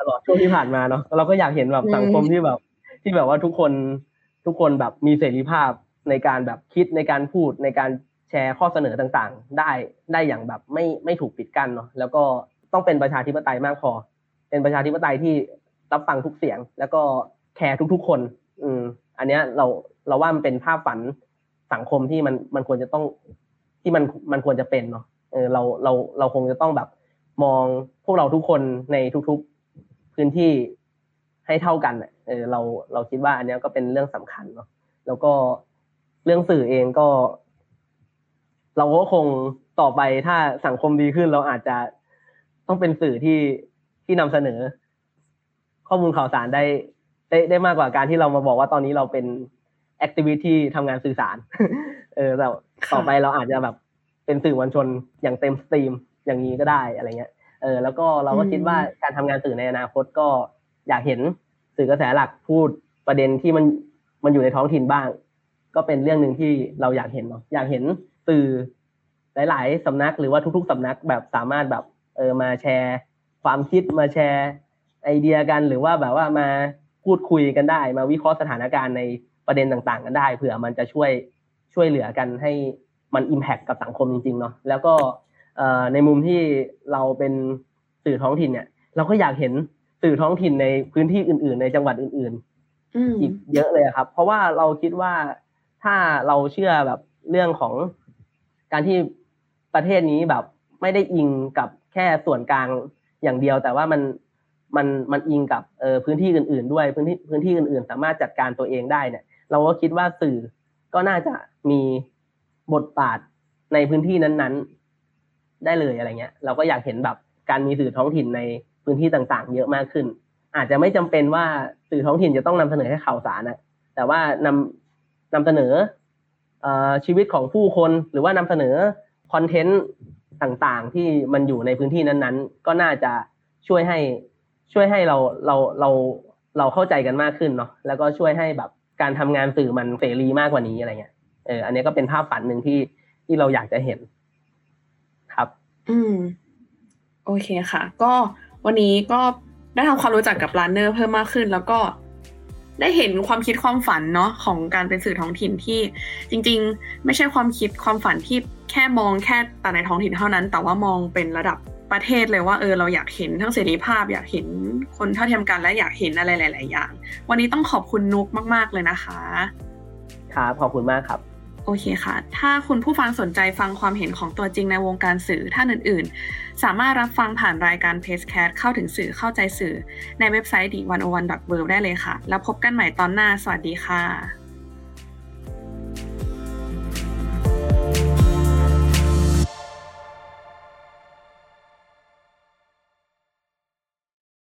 ตลอดช่วงที่ผ่านมาเนาะเราก็อยากเห็นแบบสังคมที่แบบ ที่แบบว่าทุกคนทุกคนแบบมีเสรีภาพในการแบบคิดในการพูดในการแชร์ข้อเสนอต่างๆ ได้ได้อย่างแบบไม่ไม่ถูกปิดกั้นเนาะแล้วก็ต้องเป็นประชาธิปไตยมากพอ เป็นประชาธิปไตยที่รับฟังทุกเสียง แล้วก็แคร์ทุกๆคน อืม อันเนี้ยเราเราว่ามันเป็นภาพฝันสังคมที่มันมันควรจะต้องที่มันมันควรจะเป็นเนาะเออเราเราเราคงจะต้องแบบมองพวกเราทุกคนในทุกๆพื้นที่ให้เท่ากันเออเราเราคิดว่าอันนี้ก็เป็นเรื่องสำคัญเนาะแล้วก็เรื่องสื่อเองก็ เราก็คงต่อไปถ้าสังคมดีขึ้น เราอาจจะต้องเป็นสื่อที่ที่นำเสนอ ข้อมูลข่าวสารได้ ได้ได้มากกว่าการที่เรามาบอกว่าตอนนี้เราเป็นactivist ทำงานสื่อสาร เออแต่ต่อไปเราอาจจะแบบเป็นสื่อมวลชนอย่างเต็ม stream อย่างนี้ก็ได้อะไรเงี้ย เออ แล้วก็เราก็คิดว่าการทำงานสื่อในอนาคตก็อยากเห็นสื่อกระแสหลักพูดประเด็นที่มันมันอยู่ในท้องถิ่นบ้าง ก็เป็นเรื่องหนึ่งที่เราอยากเห็นเนาะอยากเห็นสื่อหลาย ๆสำนักหรือว่าทุก ๆสำนักแบบสามารถแบบเออมาแชร์ ความคิดมาแชร์ไอเดียกันหรือว่าแบบว่ามา พูดคุยกันได้ มาวิเคราะห์สถานการณ์ในประเด็นต่างๆ กันได้เผื่อมันจะช่วยช่วยเหลือกันให้มันอิมแพคกับสังคมจริงๆเนาะแล้วก็ในมุมที่เราเป็นสื่อท้องถิ่นเนี่ย เราก็อยากเห็นสื่อท้องถิ่นในพื้นที่อื่น ๆ ในจังหวัดอื่นๆอีกเยอะเลยครับ เพราะว่าเราคิดว่าถ้าเราเชื่อแบบเรื่องของการที่ประเทศนี้แบบไม่ได้อิงกับแค่ส่วนกลางอย่างเดียว แต่ว่ามัน มันมันอิงกับเออพื้นที่อื่น ๆ ด้วยพื้นที่พื้นที่อื่น ๆ สามารถจัดการตัวเองได้เนี่ย เราก็คิดว่าสื่อก็น่าจะมีบทบาทในพื้นที่นั้น ๆ ได้เลยอะไรเงี้ย เราก็อยากเห็นแบบการมีสื่อท้องถิ่นในพื้นที่ต่าง ๆ เยอะมากขึ้น อาจจะไม่จำเป็นว่าสื่อท้องถิ่นจะต้องนำเสนอให้ข่าวสารนะแต่ว่านำนำเสนอชีวิตของผู้คนหรือว่านำเสนอคอนเทนต์ต่างๆ ที่มันอยู่ในพื้นที่นั้นๆ ก็น่าจะช่วยให้ ช่วยให้เราเราเราเราเข้าใจกันมากขึ้นเนาะแล้วก็ช่วยให้แบบการทำงานสื่อมันเสรีมากกว่านี้อะไรเงี้ยเอออันนี้ก็เป็นภาพฝันหนึ่งที่ที่เราอยากจะเห็น ครับ อืม โอเคค่ะ ก็วันนี้ก็ได้ทำความรู้จักกับร้านเนอร์เพิ่มมากขึ้น แล้วก็ได้เห็นความคิดความฝันเนาะของการเป็นสื่อท้องถิ่นที่จริง ๆ ไม่ใช่ความคิดความฝันที่แค่มองแค่แต่ในท้องถิ่นเท่านั้น แต่ว่ามองเป็นระดับ ประเทศเลยว่าเออเราอยากเห็นทั้งเสรีภาพ อยากเห็นคนเท่าเทียมกันและอยากเห็นอะไรหลาย ๆ อย่าง วันนี้ต้องขอบคุณนุกมาก ๆ เลยนะคะครับขอบคุณมากครับโอเคค่ะ ถ้าคุณผู้ฟังสนใจฟังความเห็นของตัวจริงในวงการสื่อท่านอื่น ๆ สามารถรับฟังผ่านรายการ p a c e c a t เข้าถึงสื่อเข้าใจสื่อ ในเว็บไซต์ดีวันโอวันดอทได้เลยค่ะ แล้วพบกันใหม่ตอนหน้า สวัสดีค่ะ